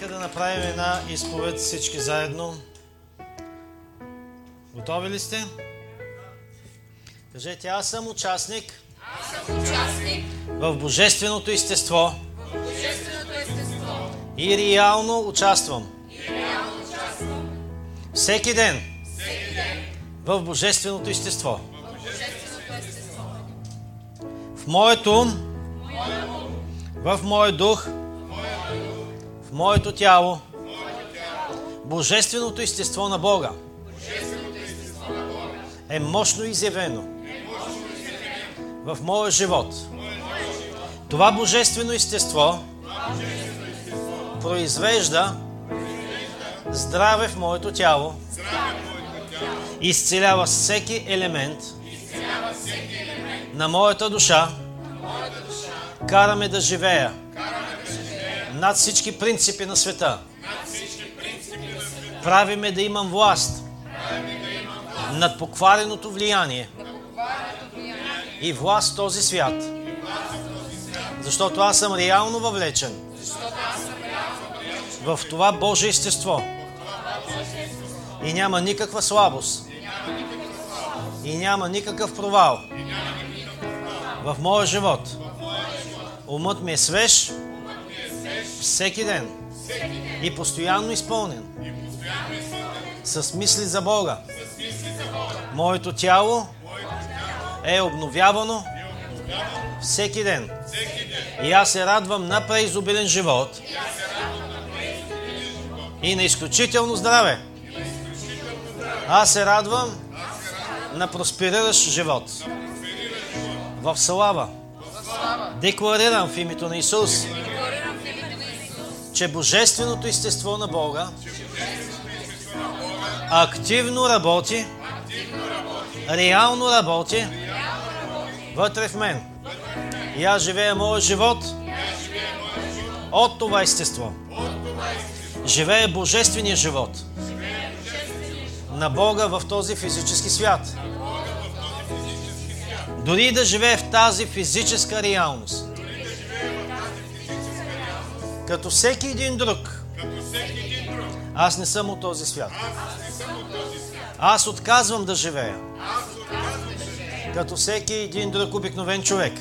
Нека да направим една изповед всички заедно. Готови ли сте? Кажете, аз съм участник, аз съм участник. В божественото естество. В божественото естество. И реално участвам. И реално участвам. Всеки ден. Всеки ден. В божественото естество. в божественото естество. В моето. Ум, в моя дух, в моето тяло, божественото естество на Бога. Е мощно изявено в моя живот. Това божествено естество произвежда здраве в моето тяло, изцелява всеки елемент на моята душа, караме да живея над всички принципи на света. Правиме да имам власт над поквареното влияние и власт в този свят. Защото аз съм реално въвлечен в това Божие естество. И няма никаква слабост. И няма никакъв провал в моя живот. Умът ми е свеж всеки ден и постоянно изпълнен с мисли за Бога. Моето тяло е обновявано всеки ден. И аз се радвам на преизобилен живот и на изключително здраве. Аз се радвам на проспериращ живот. В слава. Декларирам в името на Исус, че Божественото естество на Бога активно работи, реално работи вътре в мен. И аз живея моя живот от това естество. Живея Божествения живот на Бога в този физически свят. Дори да живее в тази физическа реалност. Като всеки един друг. Аз не съм от този свят. Аз отказвам да живея. Като всеки един друг обикновен човек.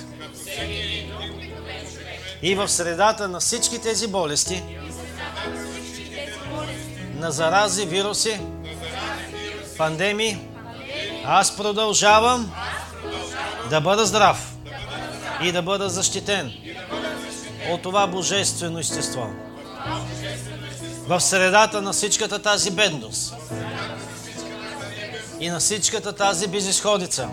И в средата на всички тези болести, на зарази, вируси, пандемии, аз продължавам да бъда здрав и да бъда защитен от това божествено естество. В средата на всичката тази бедност и на всичката тази безисходица,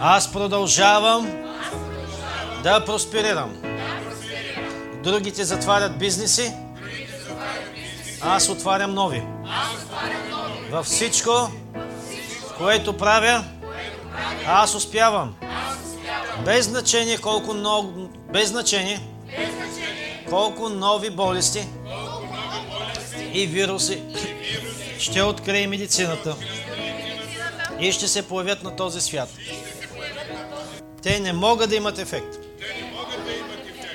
аз продължавам да просперирам. Другите затварят бизнеси, аз отварям нови. Във всичко, което правя, аз успявам. Без значение колко много, без значение колко нови болести и вируси ще открие медицината и ще се появят на този свят. Те не могат да имат ефект.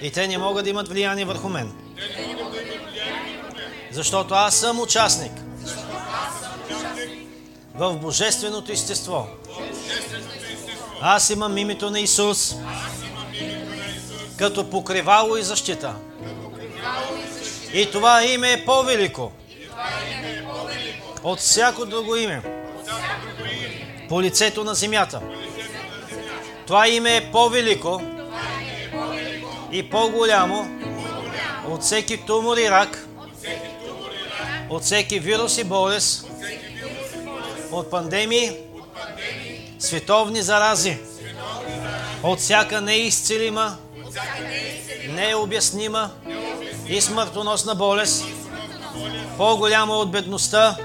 И те не могат да имат влияние върху мен. Защото аз съм участник в божественото естество. Аз имам името на Исус като покривало и защита. И това име е по-велико от всяко друго име по лицето на земята. Това име е по-велико и по-голямо от всеки тумор и рак, от всеки вирус и болест, от пандемии, световни зарази, от всяка неизцелима, необяснима и смъртоносна болест, по-голяма от бедността,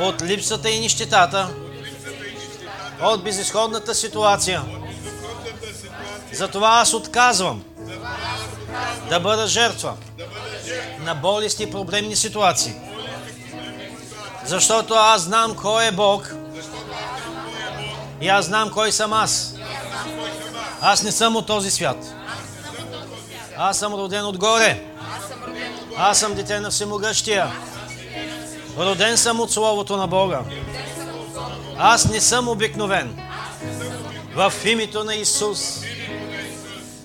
от липсата и нищетата, от безисходната ситуация. Затова аз отказвам да бъда жертва на болести и проблемни ситуации. Защото аз знам кой е Бог и аз знам кой съм аз. Аз не съм от този свят. Аз съм роден отгоре. Аз съм дете на Всемогъщия. Роден съм от Словото на Бога. Аз не съм обикновен. В името на Исус.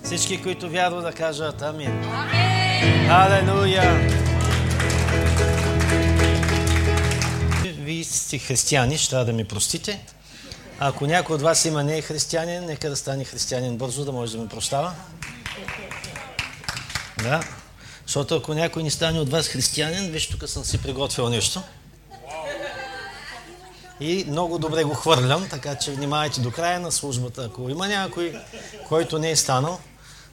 Всички, които вярват да кажат Амин. Алелуя! Вие сте християни, ще трябва да ми простите. Ако някой от вас има не е християнин, нека да стане християнин бързо, да може да ме прощава. Да. Защото ако някой не стане от вас християнин, виж, тук съм си приготвил нещо. И много добре го хвърлям, така че внимавайте до края на службата. Ако има някой, който не е станал,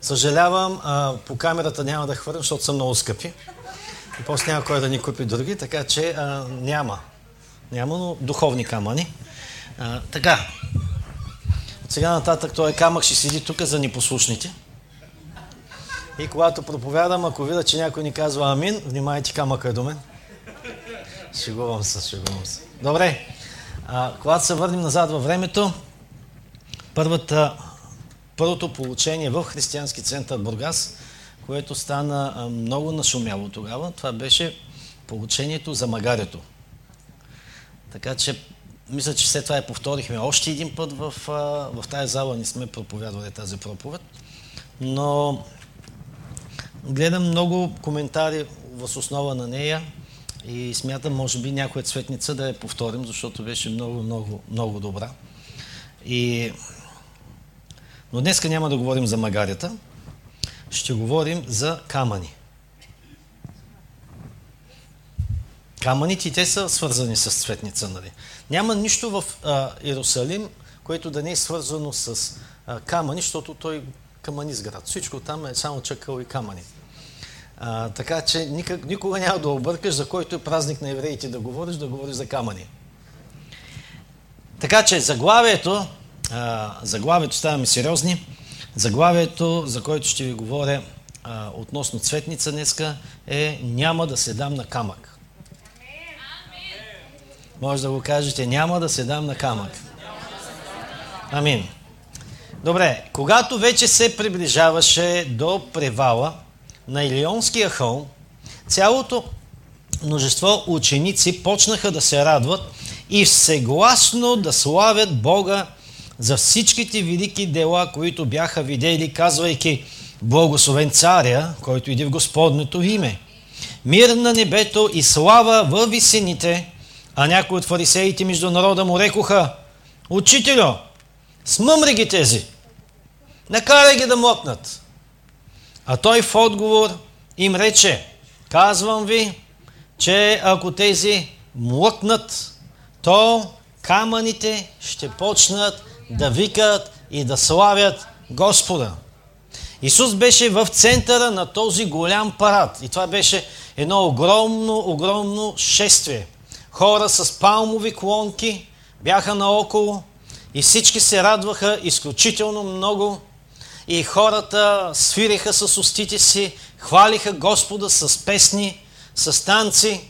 съжалявам, а, по камерата няма да хвърлям, защото са много скъпи. И после няма кой да ни купи други, така че а, няма. Няма, но духовни камъни. А, така. От сега нататък този камък ще седи тук за непослушните. И когато проповядам, ако видя, че някой ни казва амин, внимайте камъка е до мен. Шегувам се, шегувам се. Добре. А, когато се върнем назад във времето, първата, първото получение в Християнски център Бургас, което стана много нашумяло тогава, това беше получението за магарето. Така че, мисля, че след това я повторихме още един път в, в тази зала, не сме проповядвали тази проповед, но гледам много коментари в основа на нея и смятам, може би, някоя цветница да я повторим, защото беше много, много, много добра. И... Но днеска няма да говорим за магарята, ще говорим за камъни. Камъните, те са свързани с цветница, нали? Няма нищо в а, Иерусалим, което да не е свързано с а, камъни, защото той камънист град. Всичко там е само чакал и камъни. А, така че никак, никога няма да объркаш, за който е празник на евреите да говориш, да говориш за камъни. Така че заглавието, а, заглавието ставаме сериозни, заглавието, за което ще ви говоря а, относно цветница днеска, е Няма да се дам на камък. Може да го кажете, няма да се дам на камък. Амин. Добре, когато вече се приближаваше до превала на Илионския хълм, цялото множество ученици почнаха да се радват и всегласно да славят Бога за всичките велики дела, които бяха видели, казвайки Благословен царя, който иде в Господнето име. Мир на небето и слава във висените, а някои от фарисеите между народа му рекоха, Учителю, смъмри ги тези, накарай ги да млъкнат. А той в отговор им рече, казвам ви, че ако тези млъкнат, то камъните ще почнат да викат и да славят Господа. Исус беше в центъра на този голям парад. И това беше едно огромно, огромно шествие. Хора с палмови клонки бяха наоколо и всички се радваха изключително много. И хората свириха с устите си, хвалиха Господа с песни, с танци.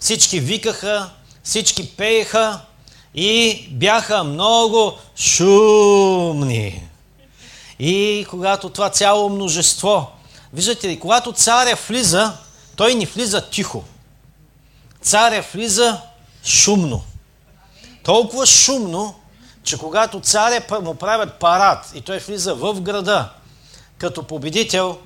Всички викаха, всички пееха и бяха много шумни. И когато това цяло множество, виждате ли, когато царя влиза, той не влиза тихо. Царя влиза шумно. Толкова шумно, че когато царя му правят парад и той влиза в града като победител,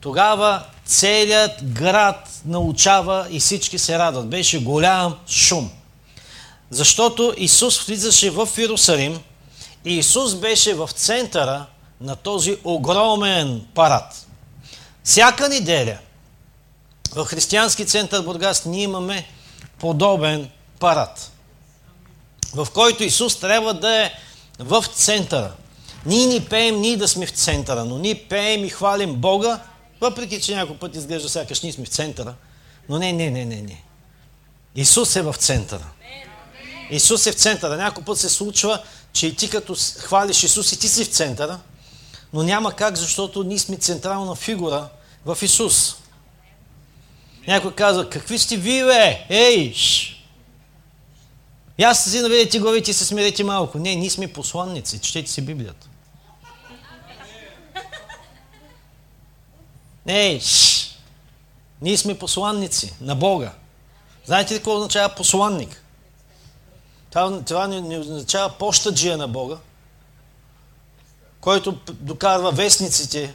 тогава целият град научава и всички се радват. Беше голям шум. Защото Исус влизаше в Иерусалим и Исус беше в центъра на този огромен парад. Всяка неделя в Християнски център Бургас ние имаме подобен парад, в който Исус трябва да е в центъра. Ние ни пеем, ние да сме в центъра, но ние пеем и хвалим Бога, въпреки че някой път изглежда сякаш ние сме в центъра. Но не, не, не, не, не. Исус е в центъра. Исус е в центъра. Някой път се случва, че и ти като хвалиш Исус и ти си в центъра, но няма как, защото ние сме централна фигура в Исус. Някой казва, какви сте вие, бе? Ей! Ш! И аз си наведете главите и се смирете малко. Не, ние сме посланници, четете си Библията. Ш! Ние сме посланници на Бога. Знаете ли какво означава посланник? Това, това не, не означава пощаджия на Бога, който докарва вестниците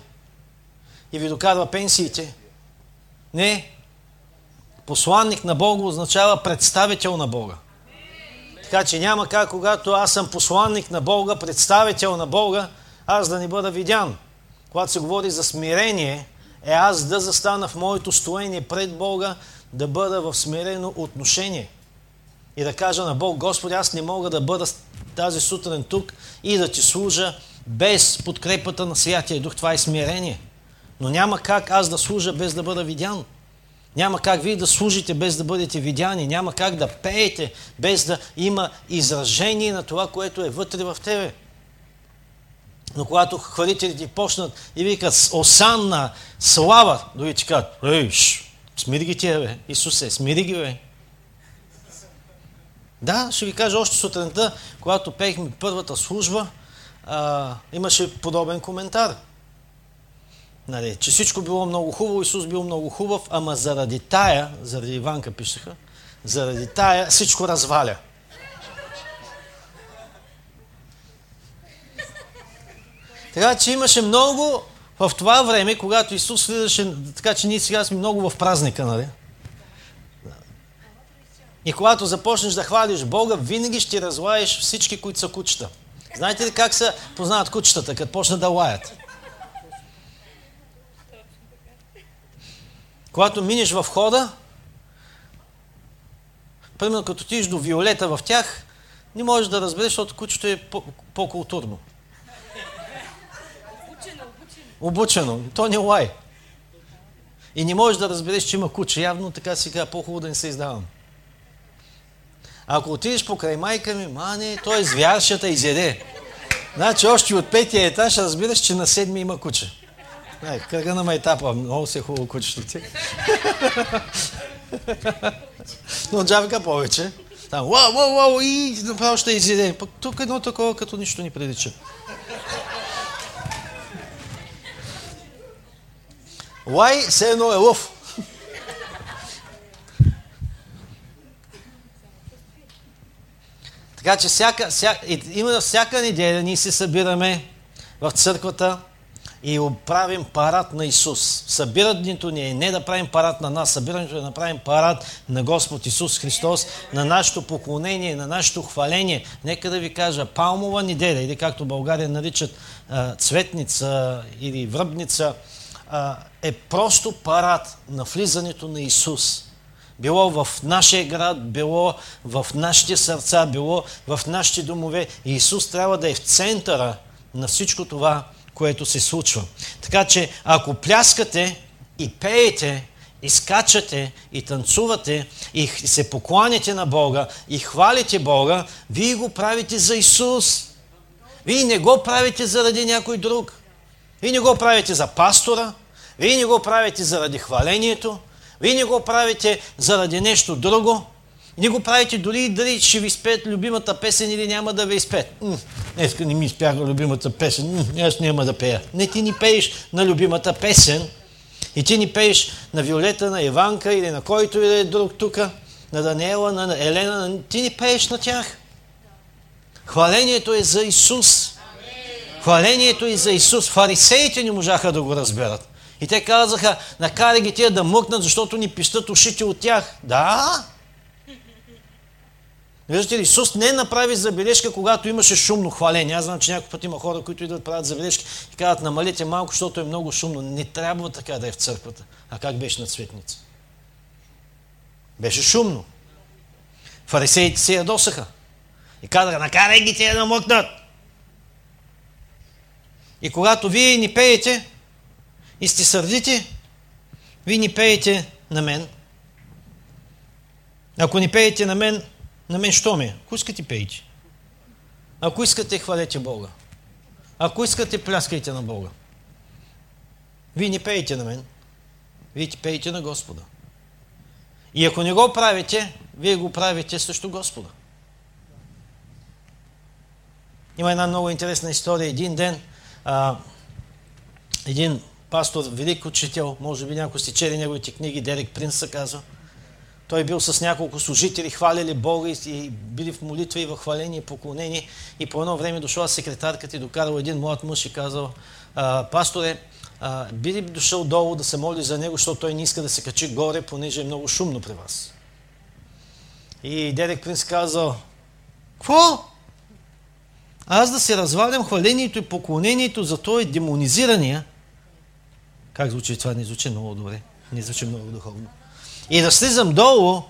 и ви докарва пенсиите. Не. Посланник на Бога означава представител на Бога. Така че няма как, когато аз съм посланник на Бога, представител на Бога, аз да не бъда видян. Когато се говори за смирение, е аз да застана в моето стоение пред Бога, да бъда в смирено отношение. И да кажа на Бог, Господи, аз не мога да бъда тази сутрин тук и да ти служа без подкрепата на Святия Дух. Това е смирение. Но няма как аз да служа без да бъда видян. Няма как вие да служите без да бъдете видяни. Няма как да пеете без да има изражение на това, което е вътре в тебе. Но когато хвалителите почнат и викат Осанна, слава, дори ти кажат, ей, смири ги тия, бе, Исусе, смири ги, бе. Да, ще ви кажа още сутринта, когато пеехме първата служба, а, имаше подобен коментар. Нали, че всичко било много хубаво, Исус бил много хубав, ама заради тая, заради Иванка пишеха, заради тая всичко разваля. Така че имаше много в това време, когато Исус влизаше, така че ние сега сме много в празника, нали? И когато започнеш да хвалиш Бога, винаги ще разлаеш всички, които са кучета. Знаете ли как се познават кучетата, като почнат да лаят? Когато минеш в хода, примерно като тиш до виолета в тях, не можеш да разбереш, защото кучето е по-културно. Обучено, обучено. Обучено. То не лай. И не можеш да разбереш, че има куче. Явно така казва, по-хубаво да не се издавам. Ако отидеш покрай майка ми, мане, той е звяршата изяде. Значи още от петия етаж разбираш, че на седми има куче. Ай, кръга на майтапа, много се е хубаво кучето ти. Но джавка повече. Там, вау, вау, вау, и направо ще изяде. Пък тук едно такова, като нищо ни прилича. Лай, все едно е лъв. Така че всяка, всяка, именно всяка неделя ние се събираме в църквата и правим парад на Исус. Събирането ни е не да правим парад на нас, събирането е да направим парад на Господ Исус Христос, на нашето поклонение, на нашето хваление. Нека да ви кажа, палмова неделя, или както България наричат цветница или връбница, е просто парад на влизането на Исус било в нашия град, било в нашите сърца, било в нашите домове. Исус трябва да е в центъра на всичко това, което се случва. Така че, ако пляскате и пеете, и скачате, и танцувате, и се покланяте на Бога, и хвалите Бога, вие го правите за Исус. Вие не го правите заради някой друг. Вие не го правите за пастора, вие не го правите заради хвалението, вие не го правите заради нещо друго. Не го правите дори дали ще ви спеят любимата песен или няма да ви изпеят. Днеска не ми спяха любимата песен. аз няма да пея. Не ти ни пееш на любимата песен. И ти ни пееш на Виолета, на Иванка или на който и да е друг тук, на Даниела, на Елена. Ти ни пееш на тях. Хвалението е за Исус. Хвалението е за Исус. Фарисеите не можаха да го разберат. И те казаха, накарай ги тия да мъкнат, защото ни пищат ушите от тях. Да. Виждате ли, Исус не направи забележка, когато имаше шумно хваление. Аз знам, че някой път има хора, които идват правят забележки и казват, намалите малко, защото е много шумно. Не трябва така да е в църквата. А как беше на цветница? Беше шумно. Фарисеите се ядосаха. И казаха, накарай ги тия да мъкнат. И когато вие ни пеете, и сте сърдити, вие ни пеете на мен. Ако ни пеете на мен, на мен що ми? Ако искате, пейте. Ако искате, хвалете Бога. Ако искате, пляскайте на Бога. Вие не пеете на мен. Вие пеете на Господа. И ако не го правите, вие го правите също Господа. Има една много интересна история. Един ден а, един пастор, велик учител, може би някой сте чели неговите книги, Дерек Принс се казва. Той бил с няколко служители, хваляли Бога и, били в молитва и в хваление и поклонение. И по едно време дошла секретарката и докарал един млад мъж и казал, пасторе, би ли дошъл долу да се моли за него, защото той не иска да се качи горе, понеже е много шумно при вас. И Дерек Принц казал, какво? Аз да се развалям хвалението и поклонението за този демонизирания. Как звучи това? Не звучи много добре. Не звучи много духовно. И да слизам долу,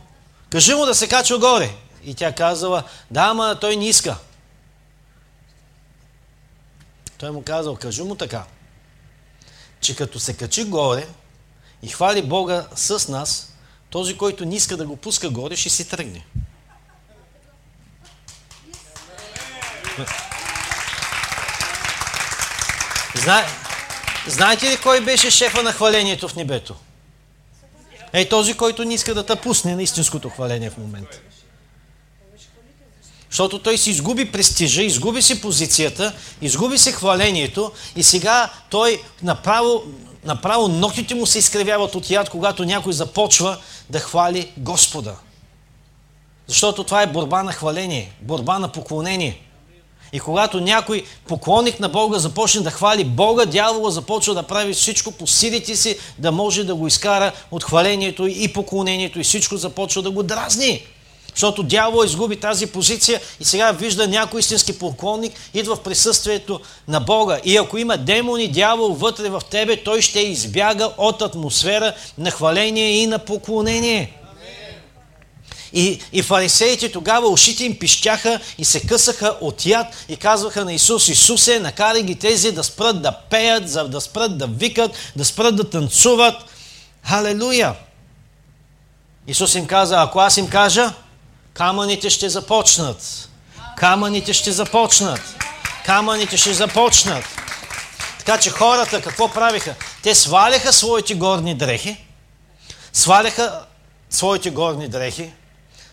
кажи му да се качва горе. И тя казала, да, ама той не иска. Той му казал, кажи му така, че като се качи горе и хвали Бога с нас, този, който не иска да го пуска горе, ще си тръгне. Зна... Знаете ли кой беше шефа на хвалението в небето? Ей, този, който не иска да те пусне на истинското хваление в момента. Защото той си изгуби престижа, изгуби си позицията, изгуби си хвалението и сега той направо, направо ногтите му се изкривяват от яд, когато някой започва да хвали Господа. Защото това е борба на хваление, борба на поклонение. И когато някой поклонник на Бога започне да хвали Бога, дявола започва да прави всичко по силите си, да може да го изкара от хвалението и поклонението и всичко започва да го дразни. Защото дявол изгуби тази позиция и сега вижда някой истински поклонник, идва в присъствието на Бога. И ако има демони, дявол вътре в тебе, той ще избяга от атмосфера на хваление и на поклонение. И, и фарисеите тогава ушите им пищяха и се късаха от яд и казваха на Исус, Исусе, накарай ги тези да спрат да пеят, да спрат да викат, да спрат да танцуват. Халелуя! Исус им каза, ако аз им кажа, камъните ще започнат. Камъните ще започнат. Камъните ще започнат. Така че хората какво правиха? Те сваляха своите горни дрехи, сваляха своите горни дрехи,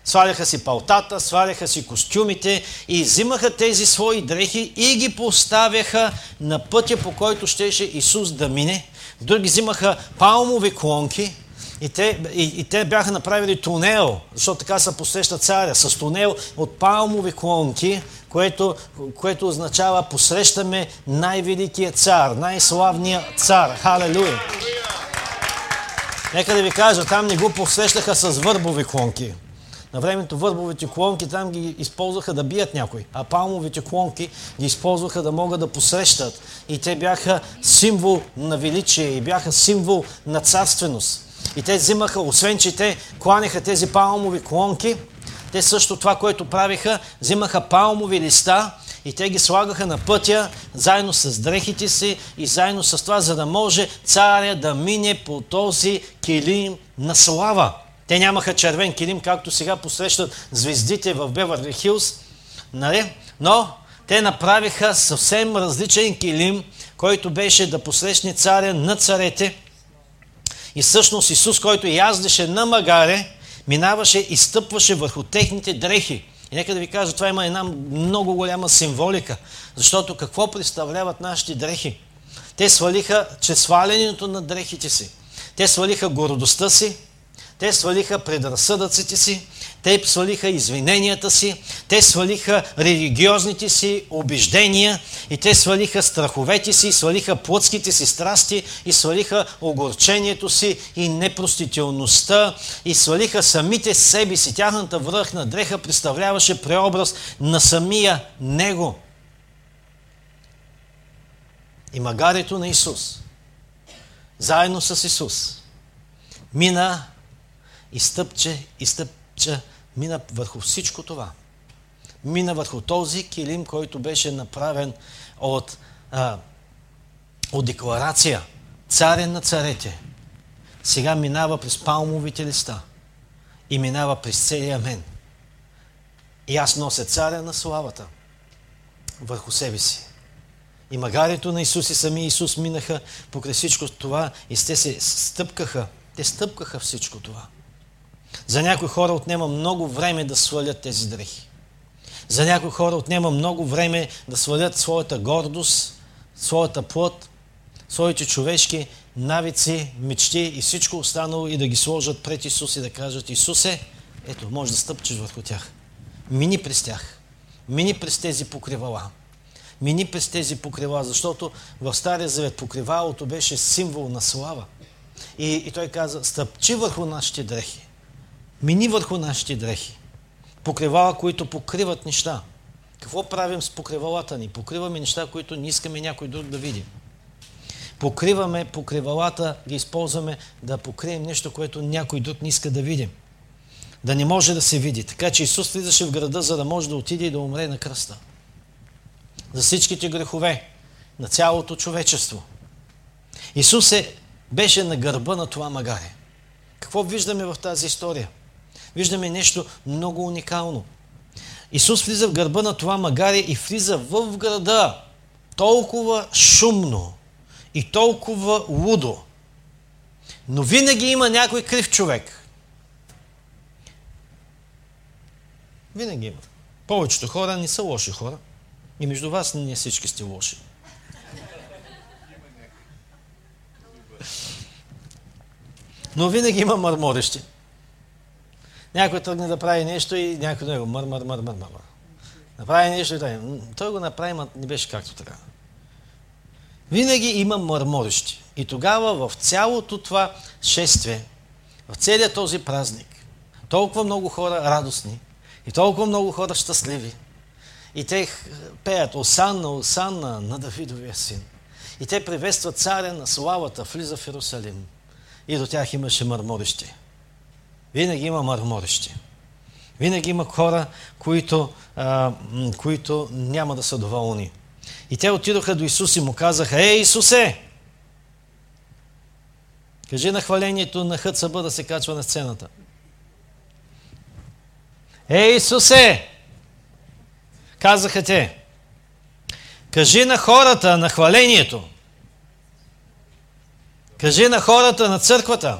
сваляха си палтата, сваляха си костюмите и взимаха тези свои дрехи и ги поставяха на пътя, по който щеше Исус да мине. Други взимаха палмови клонки и те, и, и те бяха направили тунел, защото така се посреща царя, с тунел от палмови клонки, което, което означава посрещаме най-великият цар, най-славният цар. Халелуя! Нека да ви кажа, там не го посрещаха с върбови клонки. На времето върбовите клонки там ги използваха да бият някой, а палмовите клонки ги използваха да могат да посрещат. И те бяха символ на величие и бяха символ на царственост. И те взимаха, освен че те кланяха тези палмови клонки, те също това, което правиха, взимаха палмови листа и те ги слагаха на пътя, заедно с дрехите си и заедно с това, за да може царя да мине по този килим на слава. Те нямаха червен килим, както сега посрещат звездите в Бевърли Хилс, нали? но те направиха съвсем различен килим, който беше да посрещне царя на царете. И всъщност Исус, който яздеше на магаре, минаваше и стъпваше върху техните дрехи. И нека да ви кажа, това има една много голяма символика, защото какво представляват нашите дрехи? Те свалиха, че свалянето на дрехите си, те свалиха гордостта си, те свалиха предразсъдъците си, те свалиха извиненията си, те свалиха религиозните си убеждения и те свалиха страховете си, свалиха плътските си страсти и свалиха огорчението си и непростителността и свалиха самите себе си. Тяхната връхна дреха представляваше преобраз на самия Него. И магарето на Исус, заедно с Исус, мина и стъпче, и стъпча, мина върху всичко това. Мина върху този килим, който беше направен от, а, от декларация. Царен на царете. Сега минава през палмовите листа и минава през целия мен. И аз нося царя на славата върху себе си. И магарето на Исус и сами Исус минаха покрай всичко това и те се стъпкаха. Те стъпкаха всичко това. За някои хора отнема много време да свалят тези дрехи. За някои хора отнема много време да свалят своята гордост, своята плът, своите човешки навици, мечти и всичко останало и да ги сложат пред Исус и да кажат Исусе, ето, може да стъпчеш върху тях. Мини през тях. Мини през тези покривала. Мини през тези покривала, защото в Стария Завет покривалото беше символ на слава. И, и той каза, стъпчи върху нашите дрехи. Мини върху нашите дрехи. Покривала, които покриват неща. Какво правим с покривалата ни? Покриваме неща, които не искаме някой друг да види. Покриваме покривалата, ги използваме да покрием нещо, което някой друг не иска да види. Да не може да се види. Така че Исус влизаше в града, за да може да отиде и да умре на кръста. За всичките грехове на цялото човечество. Исус е, беше на гърба на това магаре. Какво виждаме в тази история? Виждаме нещо много уникално. Исус влиза в гърба на това магаре и влиза в града толкова шумно и толкова лудо. Но винаги има някой крив човек. Винаги има. Повечето хора не са лоши хора. И между вас не всички сте лоши. Но винаги има мърморещи. Някой тръгне да прави нещо и някой него мър, мър, мър, мър, мър. Направи нещо и той, той го направи, но не беше както трябва. Винаги има мърморещи. И тогава в цялото това шествие, в целият този празник, толкова много хора радостни и толкова много хора щастливи. И те пеят Осанна, Осанна на Давидовия син. И те приветстват царя на славата, влиза в Иерусалим. И до тях имаше мърморещи. Винаги има мърморещи. Винаги има хора, които, а, които няма да са доволни. И те отидоха до Исус и му казаха, Ей, Исусе! Кажи на хвалението на Хътсъба да се качва на сцената. Ей, Исусе! Казаха те. Кажи на хората на хвалението. Кажи на хората на църквата.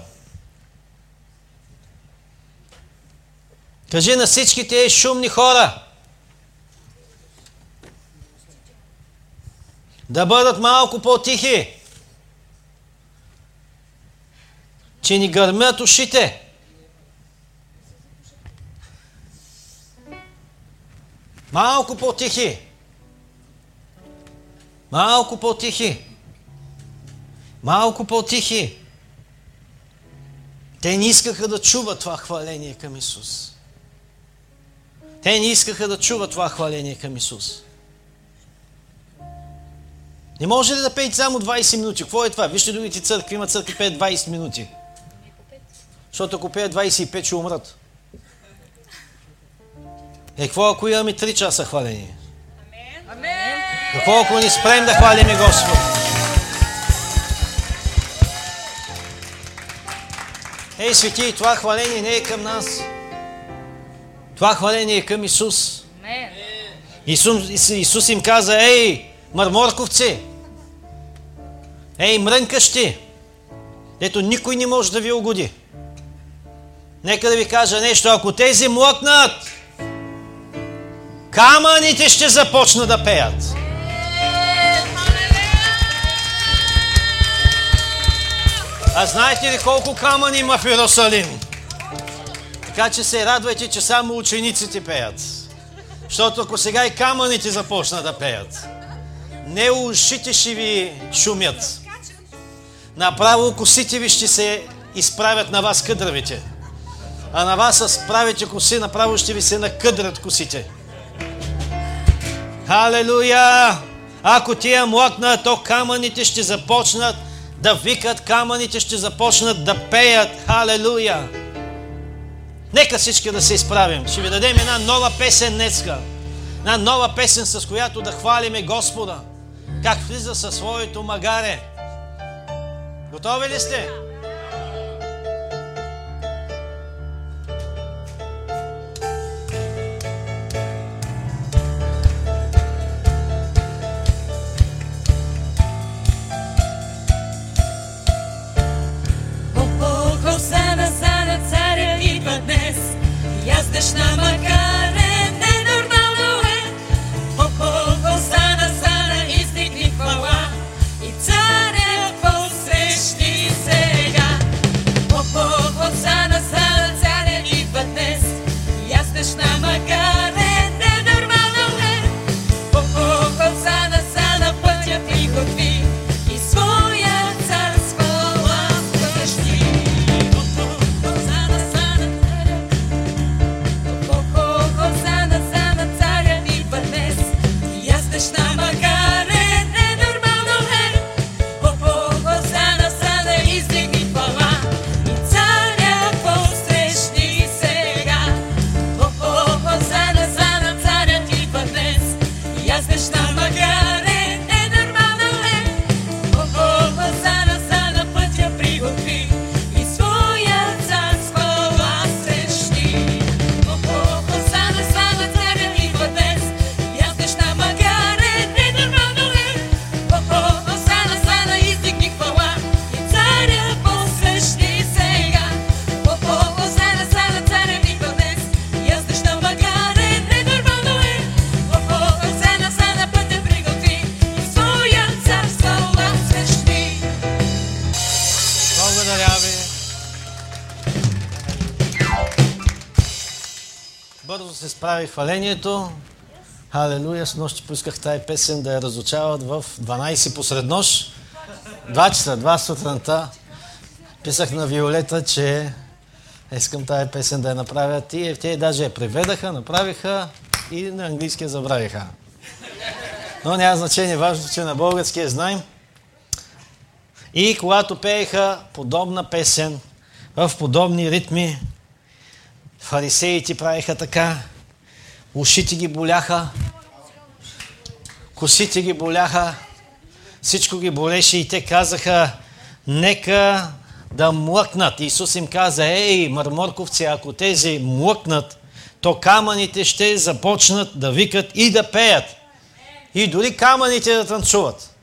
Кажи на всички тези шумни хора да бъдат малко по-тихи, че ни гърмят ушите. Малко по-тихи. Малко по-тихи. Малко по-тихи. Те не искаха да чуват това хваление към Исус. Те не искаха да чуват това хваление към Исус. Не може ли да пеете само 20 минути? Какво е това? Вижте другите църкви, има църкви пеят 20 минути. Защото ако пеят 25, ще умрат. Е, какво ако имаме 3 часа хваление? Амен. Какво ако ни спрем да хвалиме Господ? Ей, свети, това хваление не е към нас. Това хваление е към Исус. Исус, Исус им каза, ей, мърморковци, ей, мрънкащи, ето никой не може да ви угоди. Нека да ви кажа нещо, ако тези млъкнат, камъните ще започнат да пеят. А знаете ли колко камъни има в Иерусалим? Така че се радвайте, че само учениците пеят. Защото ако сега и камъните започнат да пеят, не ушите ще ви шумят. Направо косите ви ще се изправят на вас къдравите. А на вас с правите коси, направо ще ви се накъдрят косите. Халелуя! Ако тия млъкнат, то камъните ще започнат да викат, камъните ще започнат да пеят. Халелуя! Нека всички да се изправим. Ще ви дадем една нова песен днеска. Една нова песен, с която да хвалиме Господа. Как влиза със своето магаре. Готови ли сте? Яздеш на Справи хвалението. Халелуя, с нощи поисках тази песен да я разучават в 12 посред нощ. 2 часа, 2 сутринта. Писах на Виолета, че искам тази песен да я направят и те даже я преведаха, направиха и на английски я забравиха. Но няма значение, важно, че на български я знаем. И когато пееха подобна песен, в подобни ритми, фарисеите правиха така, ушите ги боляха, косите ги боляха, всичко ги болеше и те казаха, нека да млъкнат. Исус им каза, ей, мърморковци, ако тези млъкнат, то камъните ще започнат да викат и да пеят. И дори камъните да танцуват.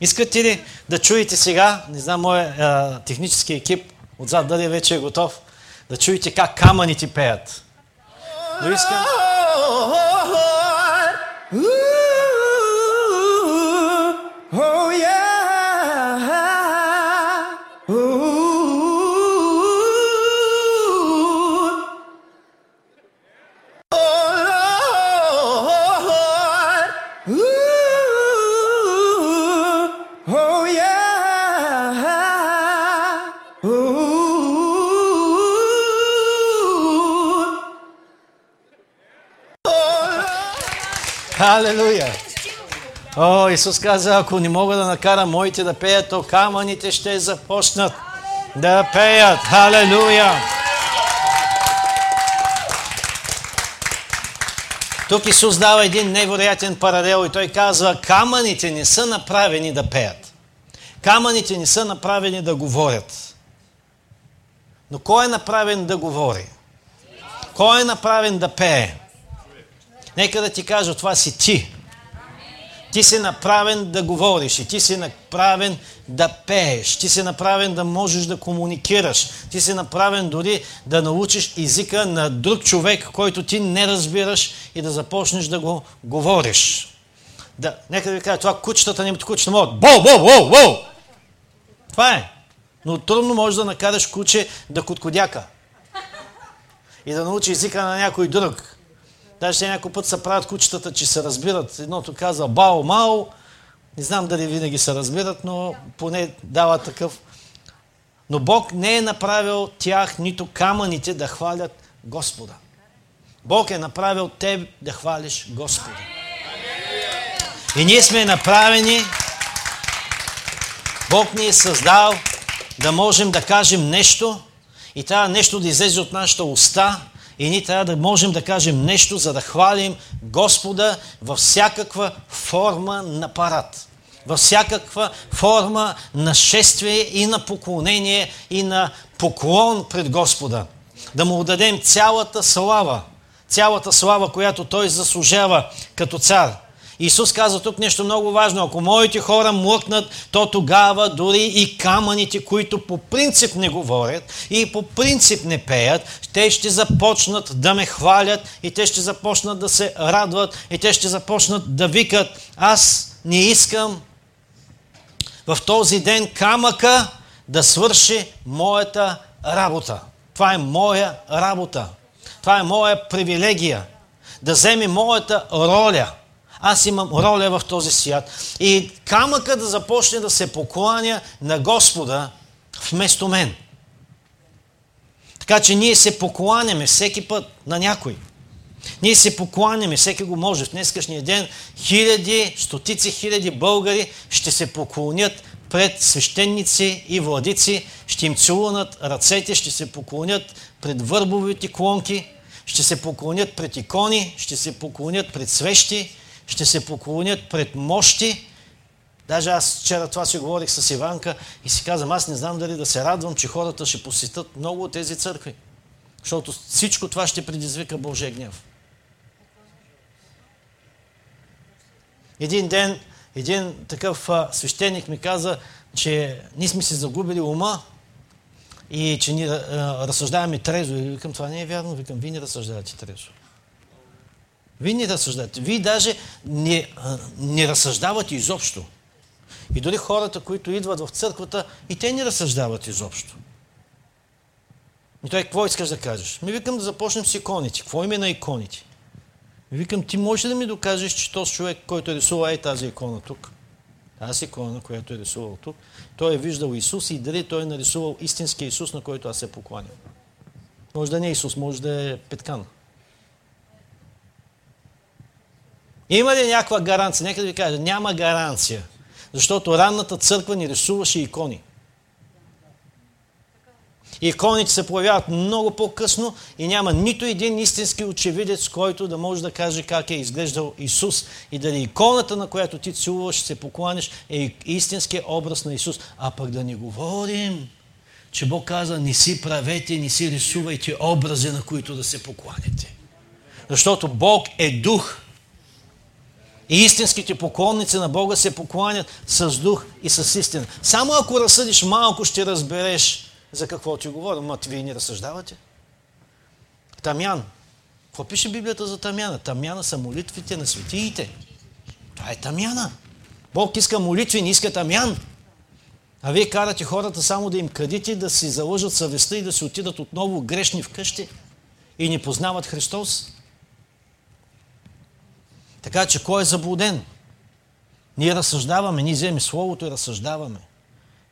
Искате ли да чуете сега, не знам, моят технически екип отзад дали вече е готов, да чуете как камъните пеят. Но искам... Oh, oh, oh. Халелуя! О, Исус каза, ако не мога да накара моите да пеят, то камъните ще започнат да пеят. Халелуя! Тук Исус дава един невероятен паралел и той казва, камъните не са направени да пеят. Камъните не са направени да говорят. Но кой е направен да говори? Кой е направен да пее? Нека да ти кажа, това си ти. Ти си направен да говориш и ти си направен да пееш. Ти си направен да можеш да комуникираш. Ти си направен дори да научиш езика на друг човек, който ти не разбираш и да започнеш да го говориш. Да, нека да ви кажа, това кучетата не кучета могат. Боу, боу, боу, боу! Това е. Но трудно можеш да накараш куче да коткодяка. И да научи езика на някой друг. Даже някой път се правят кучетата, че се разбират. Едното казва бао, мао. Не знам дали винаги се разбират, но поне дава такъв. Но Бог не е направил тях, нито камъните да хвалят Господа. Бог е направил теб да хвалиш Господа. И ние сме направени, Бог ни е създал да можем да кажем нещо и трябва нещо да излезе от нашата уста и ние трябва да можем да кажем нещо, за да хвалим Господа във всякаква форма на парад. Във всякаква форма на шествие и на поклонение и на поклон пред Господа. Да му отдадем цялата слава, цялата слава, която Той заслужава като цар. Исус каза тук нещо много важно. Ако моите хора млъкнат, то тогава дори и камъните, които по принцип не говорят и по принцип не пеят, те ще започнат да ме хвалят и те ще започнат да се радват и те ще започнат да викат. Аз не искам в този ден камъка да свърши моята работа. Това е моя работа. Това е моя привилегия. Да вземе моята роля – аз имам роля в този свят. И камъка да започне да се покланя на Господа вместо мен. Така че ние се покланяме всеки път на някой. Ние се покланяме, всеки го може. В днескашния ден хиляди, стотици хиляди българи ще се поклонят пред свещеници и владици, ще им целунат ръцете, ще се поклонят пред върбовите клонки, ще се поклонят пред икони, ще се поклонят пред свещи, ще се поклонят пред мощи. Даже аз вчера това си говорих с Иванка и си казвам, аз не знам дали да се радвам, че хората ще посетят много от тези църкви. Защото всичко това ще предизвика Божия гняв. Един ден един такъв а, свещеник ми каза, че ние сме си загубили ума и че ние разсъждаваме трезо. И викам, това не е вярно. Викам, вие не разсъждавате трезо. Вие не разсъждавате. Вие даже не, не разсъждавате изобщо. И дори хората, които идват в църквата, и те не разсъждават изобщо. И той, какво искаш да кажеш? Ми викам да започнем с иконите. Какво име на иконите? Ми викам, ти можеш да ми докажеш, че този човек, който рисувал е тази икона тук? Тази икона, която е рисувал тук, той е виждал Исус и дали той е нарисувал истинския Исус, на който аз се покланям. Може да не е Исус, може да е Петкан. Има ли някаква гаранция? Нека да ви кажа, няма гаранция. Защото ранната църква ни рисуваше икони. Иконите се появяват много по-късно и няма нито един истински очевидец, който да може да каже как е изглеждал Исус и дали иконата, на която ти целуваш, се покланиш, е истинския образ на Исус. А пък да не говорим, че Бог каза, не си правете, не си рисувайте образи, на които да се покланяте. Защото Бог е дух. И истинските поклонници на Бога се покланят с дух и с истина. Само ако разсъдиш малко, ще разбереш за какво ти говоря. Ма вие не разсъждавате. Тамян. Какво пише Библията за тамяна? Тамяна са молитвите на светиите. Това е тамяна. Бог иска молитви, не иска тамян. А вие карате хората само да им кадите, да си залъжат съвестта и да си отидат отново грешни вкъщи и не познават Христос. Така че кой е заблуден? Ние разсъждаваме, ние вземем Словото и разсъждаваме.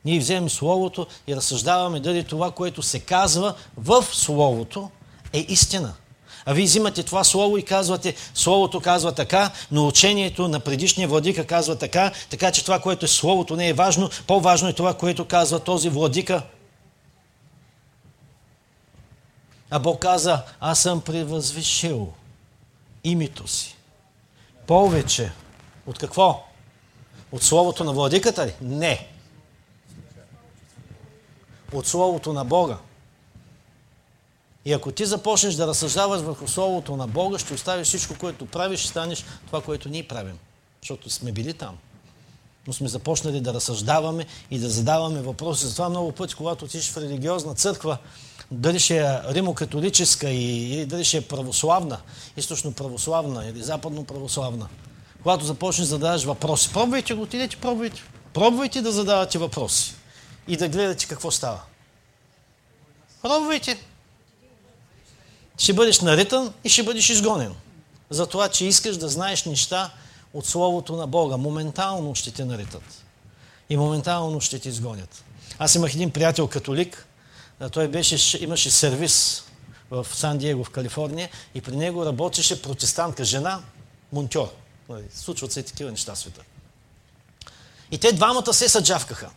Ние вземем Словото и разсъждаваме дали това, което се казва в Словото е истина. А вие взимате това Слово и казвате, Словото казва така, но учението на предишния владика казва така, така че това, което е Словото не е важно, по-важно е това, което казва този владика. А Бог каза, аз съм превъзвишил името си. Повече. От какво? От Словото на владиката ли? Не от Словото на Бога. И ако ти започнеш да разсъждаваш върху Словото на Бога, ще оставиш всичко, което правиш, ще станеш това, което ние правим. Защото сме били там. Но сме започнали да разсъждаваме и да задаваме въпроси. Затова много пъти, когато отидеш в религиозна църква, дали ще е римокатолическа дали ще е православна, източно православна или западно православна, когато започнеш да задаваш въпроси, пробвайте го, отидете, пробвайте. Пробвайте да задавате въпроси и да гледате какво става. Пробвайте. Ще бъдеш наритан и ще бъдеш изгонен. За това, че искаш да знаеш неща от Словото на Бога. Моментално ще те наритат. И моментално ще те изгонят. Аз имах един приятел католик. Той беше, имаше сервис в Сан Диего в Калифорния и при него работеше протестантка жена, монтьор. Нали, случват се и такива неща в света. И те двамата се съджавкаха.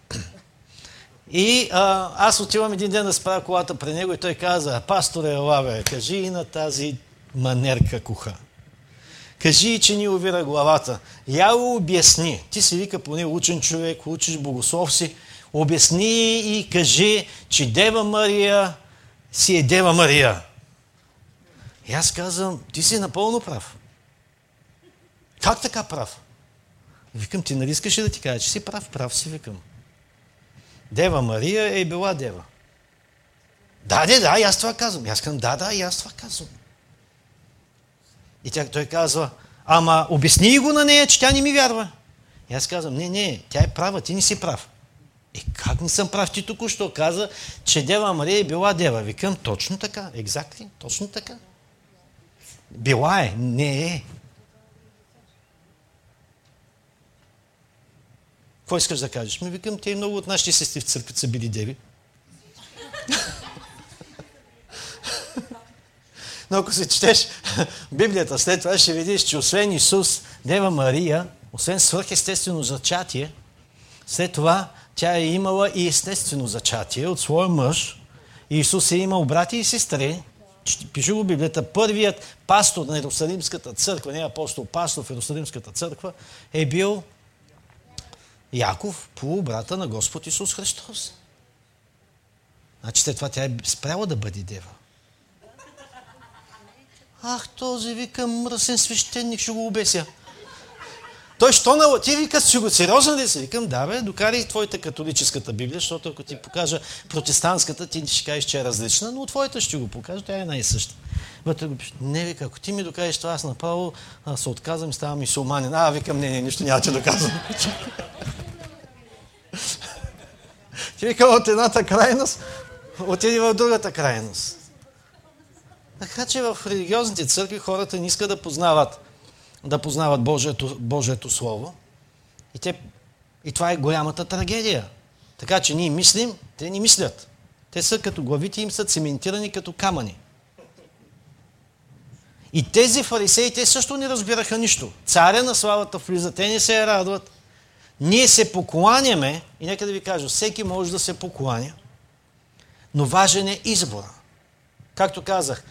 И а, аз отивам един ден да справя колата при него и той каза, пасторе, лаве, кажи и на тази манерка куха. Кажи, че ни увира главата. Я го обясни. Ти си вика поне учен човек, учиш богослов си. Обясни и кажи, че Дева Мария си е Дева Мария. И аз казвам, ти си напълно прав. Как така прав? Викам, ти нали искаш да ти кажа, че си прав? Прав си, викам. Дева Мария е била дева. Да, да, да, и аз това казвам. И аз казвам, да, да, и аз това казвам. И тя, той казва, ама обясни го на нея, че тя не ми вярва. И аз казвам, не, не, тя е права, ти не си прав. И как не съм прав? Ти току-що каза, че Дева Мария е била дева. Викам, точно така, екзактли, точно така. Била е, не е. Какво искаш да кажеш? Ми викам, те много от нашите сестри в църквата са били деви. Но ако се четеш Библията, след това ще видиш, че освен Исус, Дева Мария, освен свърхестествено зачатие, след това тя е имала и естествено зачатие от своя мъж. Исус е имал брати и сестри. Пише го Библията. Първият пастор на Иерусалимската църква, не апостол, пастор в Иерусалимската църква, е бил Яков, полубрата на Господ Исус Христос. Значи след това тя е спряла да бъде дева. Ах, този вика мръсен свещеник, ще го обеся. Той що на ти вика, сериозен ли си? Викам, да бе, докарай твоята католическата Библия, защото ако ти покажа протестантската, ти ще кажеш, че е различна, но твоята ще го покажа, тя е най-съща. Вътре го пише, не вика, ако ти ми докажеш това, аз направо се отказвам и ставам мисулманин. А, викам, не, не, нищо няма че доказвам. Ще вика от едната крайност, отиде в другата крайност. Така че в религиозните църкви хората не искат да познават, да познават Божието, Божието Слово. И, те, и това е голямата трагедия. Така че ние мислим, те не мислят. Те са като главите им са цементирани като камъни. И тези фарисеи, те също не разбираха нищо. Царя на славата влиза, те не се радват. Ние се покланяме, и нека да ви кажа, всеки може да се покланя, но важен е избора. Както казах,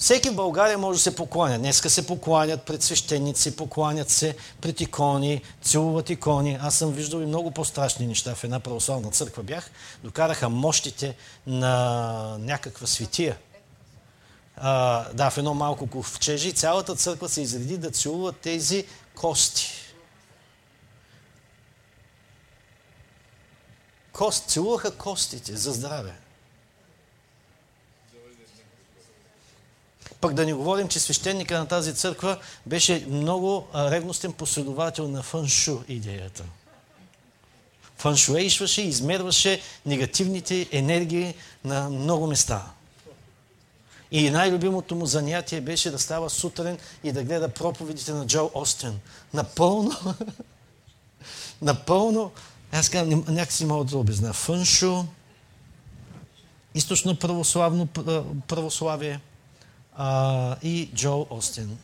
всеки в България може да се покланя. Днеска се покланят пред свещеници, покланят се пред икони, целуват икони. Аз съм виждал и много по-страшни неща. В една православна църква бях. Докараха мощите на някаква светия. А, да, в едно малко ковчеже и цялата църква се изреди да целуват тези кости. Кост, целуваха костите за здраве. Пък да не говорим, че свещеника на тази църква беше много ревностен последовател на фъншу идеята. Фъншуейшваше и измерваше негативните енергии на много места. И най-любимото му занятие беше да става сутрин и да гледа проповедите на Джо Остен. Напълно, напълно, аз казвам, някакси мога да обезна. Фъншо, източно православно православие, а, и Джо Остин.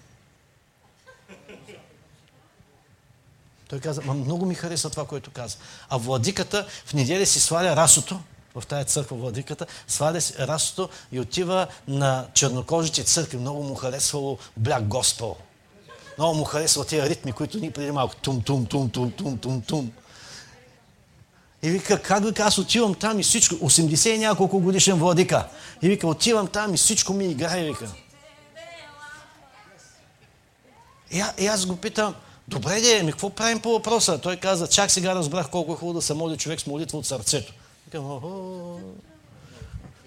Той каза, много ми хареса това, което каза. А владиката в неделя си сваля расото, в тази църква владиката, сваля си расото и отива на чернокожите църкви. Много му харесвало бляк Госпел. Много му харесва тези ритми, които ни преди малко. Тум, тум, тум, тум, тум, тум, тум. И вика, как вика, аз отивам там и всичко, 80 и няколко годишен владика. И вика, отивам там и всичко ми играе, вика. И, а, и аз го питам, добре де, ми какво правим по въпроса? Той каза, чак сега разбрах колко е хубаво да се моли човек с молитва от сърцето. Викам, охо.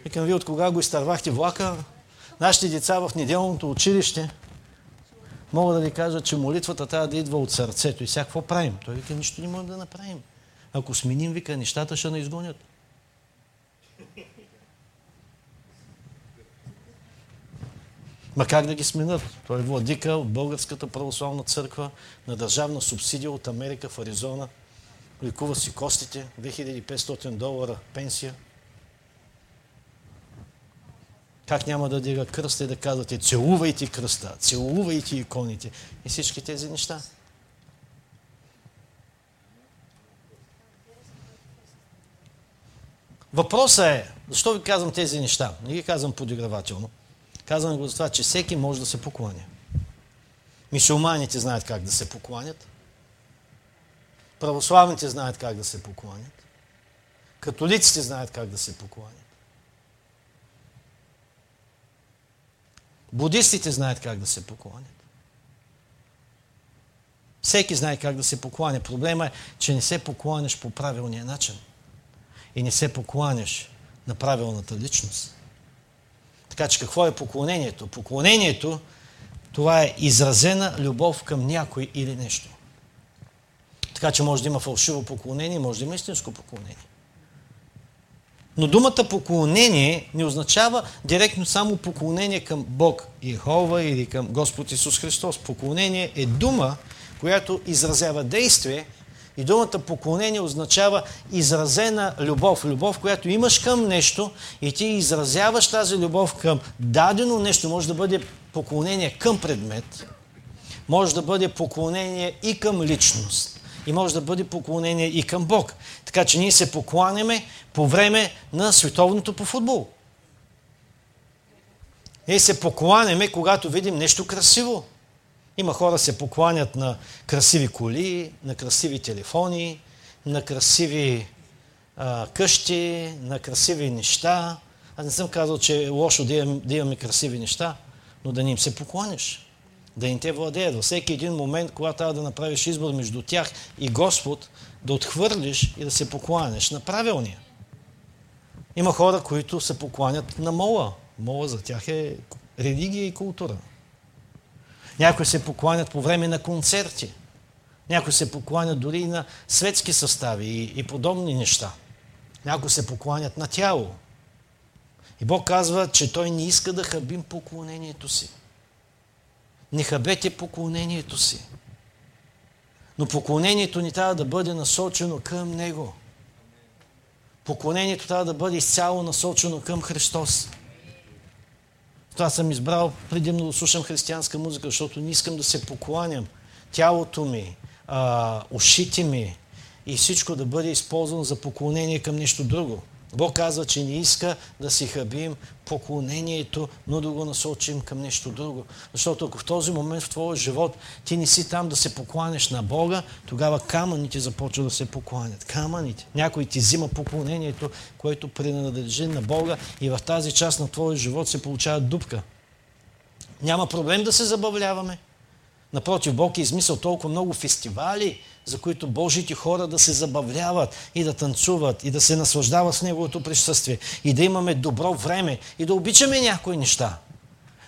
Викам, вие от кога го изтървахте влака? Нашите деца в неделното училище мога да ви кажа, че молитвата трябва да идва от сърцето. И сега какво правим? Той вика, нищо не можем да направим. Ако сменим, вика, нещата ще не изгонят. Ма как да ги сменят? Той е владика от Българската православна църква на държавна субсидия от Америка в Аризона. Ликува си костите, 2500 долара пенсия. Как няма да дига кръста и да казвате целувайте кръста, целувайте иконите и всички тези неща. Въпросът е, защо ви казвам тези неща? Не ги казвам подигравателно. Казвам го за това, че всеки може да се покланя. Мишелманите знаят как да се покланят. Православните знаят как да се покланят. Католиците знаят как да се покланят. Будистите знаят как да се покланят. Всеки знае как да се покланя. Проблема е, че не се покланяш по правилния начин. И не се покланяш на правилната личност. Така че какво е поклонението? Поклонението, това е изразена любов към някой или нещо. Така че може да има фалшиво поклонение, може да има истинско поклонение. Но думата поклонение не означава директно само поклонение към Бог Ихова или към Господ Исус Христос. Поклонение е дума, която изразява действие и думата поклонение означава изразена любов. Любов, която имаш към нещо и ти изразяваш тази любов към дадено нещо. Може да бъде поклонение към предмет, може да бъде поклонение и към личност. И може да бъде поклонение и към Бог. Така че ние се покланяме по време на световното по футбол. Ние се покланяме, когато видим нещо красиво. Има хора се покланят на красиви коли, на красиви телефони, на красиви а, къщи, на красиви неща. Аз не съм казал, че е лошо да, имам, да имаме красиви неща, но да не им се покланяш. Да им те владеят. Във всеки един момент, когато трябва да направиш избор между тях и Господ, да отхвърлиш и да се покланяш на правилния. Има хора, които се покланят на мола. Мола за тях е религия и култура. Някои се покланят по време на концерти. Някои се покланят дори и на светски състави и, и подобни неща. Някои се покланят на тяло. И Бог казва, че Той не иска да хабим поклонението си. Не хабете поклонението си. Но поклонението ни трябва да бъде насочено към Него. Поклонението трябва да бъде изцяло насочено към Христос. Това съм избрал предимно да слушам християнска музика, защото не искам да се покланям. Тялото ми, а, ушите ми и всичко да бъде използвано за поклонение към нещо друго. Бог казва, че не иска да си хабим поклонението, но да го насочим към нещо друго. Защото ако в този момент в твоя живот ти не си там да се покланеш на Бога, тогава камъните започват да се покланят. Камъните. Някой ти взима поклонението, което принадлежи на Бога и в тази част на твоя живот се получава дупка. Няма проблем да се забавляваме. Напротив, Бог е измисъл толкова много фестивали, за които Божите хора да се забавляват и да танцуват и да се наслаждават с Неговото присъствие и да имаме добро време и да обичаме някои неща.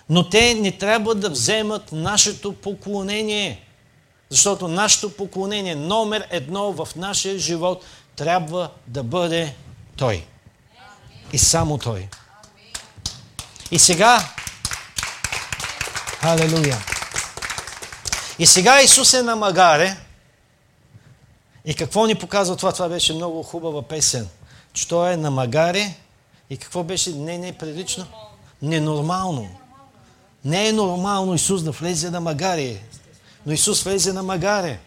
Но те не трябва да вземат нашето поклонение, защото нашето поклонение номер едно в нашия живот трябва да бъде Той. И само Той. И сега, Халелуя! И сега Исус е на магаре. И какво ни показва това? Това беше много хубава песен. Че Той е на магаре. И какво беше? Не, не, прилично. Ненормално. Не е нормално Исус да влезе на магаре. Но Исус влезе на магаре.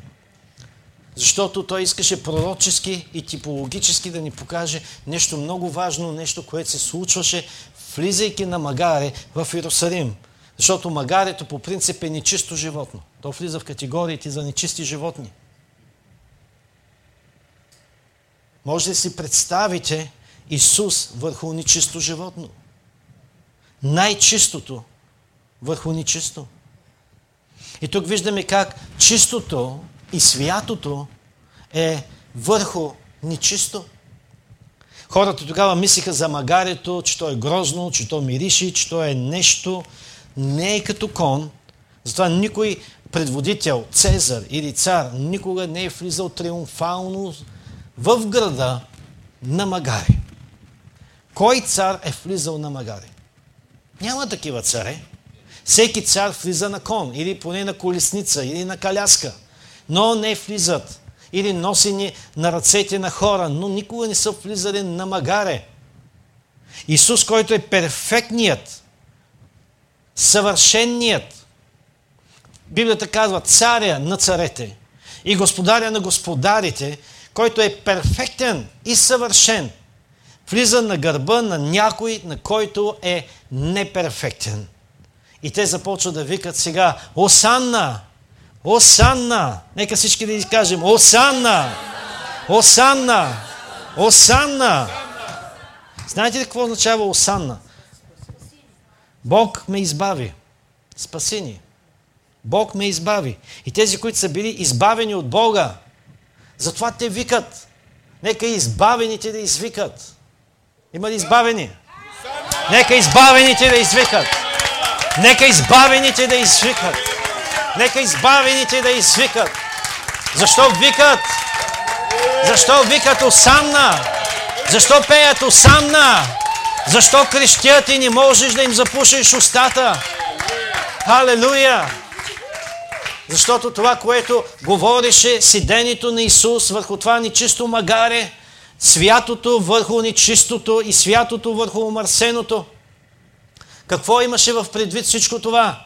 Защото Той искаше пророчески и типологически да ни покаже нещо много важно, нещо, което се случваше, влизайки на магаре в Иерусалим. Защото магарето по принцип е нечисто животно. То влиза в категориите за нечисти животни. Може да си представите Исус върху нечисто животно. Най-чистото върху нечисто. И тук виждаме как чистото и святото е върху нечисто. Хората тогава мислиха за магарето, че то е грозно, че то мириши, че то е нещо. Не е като кон. Затова никой предводител, Цезар или цар никога не е влизал триумфално в града на Магари. Кой цар е влизал на Магари? Няма такива царе. Всеки цар влиза на кон, или поне на колесница, или на каляска. Но не влизат. Или носени на ръцете на хора, но никога не са влизали на магаре. Исус, който е перфектният, съвършенният, Библията казва царя на царете и господаря на господарите, който е перфектен и съвършен, влиза на гърба на някой, на който е неперфектен. И те започват да викат сега Осанна! Осанна! Нека всички да изкажем Осанна! Осанна! Осанна! Знаете ли какво означава Осанна? Бог ме избави. Спасение. Бог ме избави. И тези, които са били избавени от Бога, затова те викат. Нека избавените да извикат. Има ли избавени? Нека избавените да извикат. Нека избавените да извикат. Нека избавените да извикат. Защо викат? Защо викат Осанна? Защо пеят Осанна? Защо крещят и не можеш да им запушиш устата? Халелуя! Защото това, което говореше седението на Исус върху това нечисто магаре, святото върху нечистото и святото върху омърсеното. Какво имаше в предвид всичко това?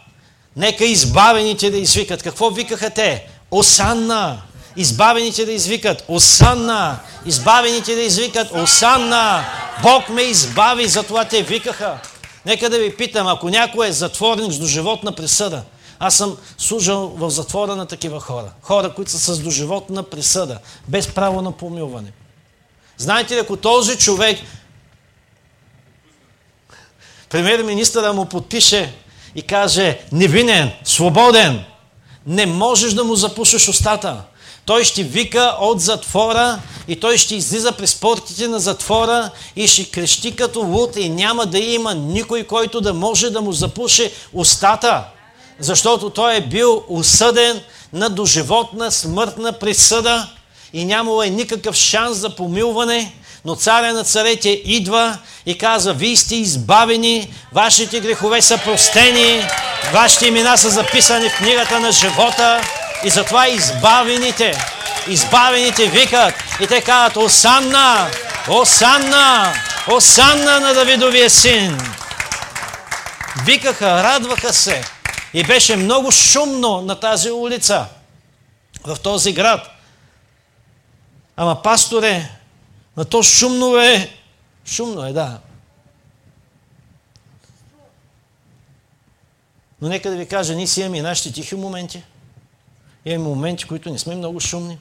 Нека избавените да извикат. Какво викаха те? Осанна! Избавените да извикат Осанна! Избавените да извикат Осанна! Бог ме избави, затова те викаха. Нека да ви питам, ако някой е затворник с доживотна присъда, аз съм служил в затвора на такива хора. Хора, които са с доживотна присъда, без право на помилване. Знаете ли, ако този човек, премьер-министъра му подпише и каже невинен, свободен, не можеш да му запушиш устата. Той ще вика от затвора и той ще излиза през портите на затвора и ще крещи като луд и няма да има никой, който да може да му запуши устата защото той е бил осъден на доживотна смъртна присъда и нямало е никакъв шанс за помилване, но царя на царете идва и казва, вие сте избавени, вашите грехове са простени, вашите имена са записани в книгата на живота и затова избавените, избавените викат и те казват, Осанна, Осанна, Осанна на Давидовия син. Викаха, радваха се и беше много шумно на тази улица, в този град. Ама пасторе, на то шумно е. Шумно е, да. Но нека да ви кажа, ние си имаме и нашите тихи моменти. Имаме моменти, които не сме много шумни.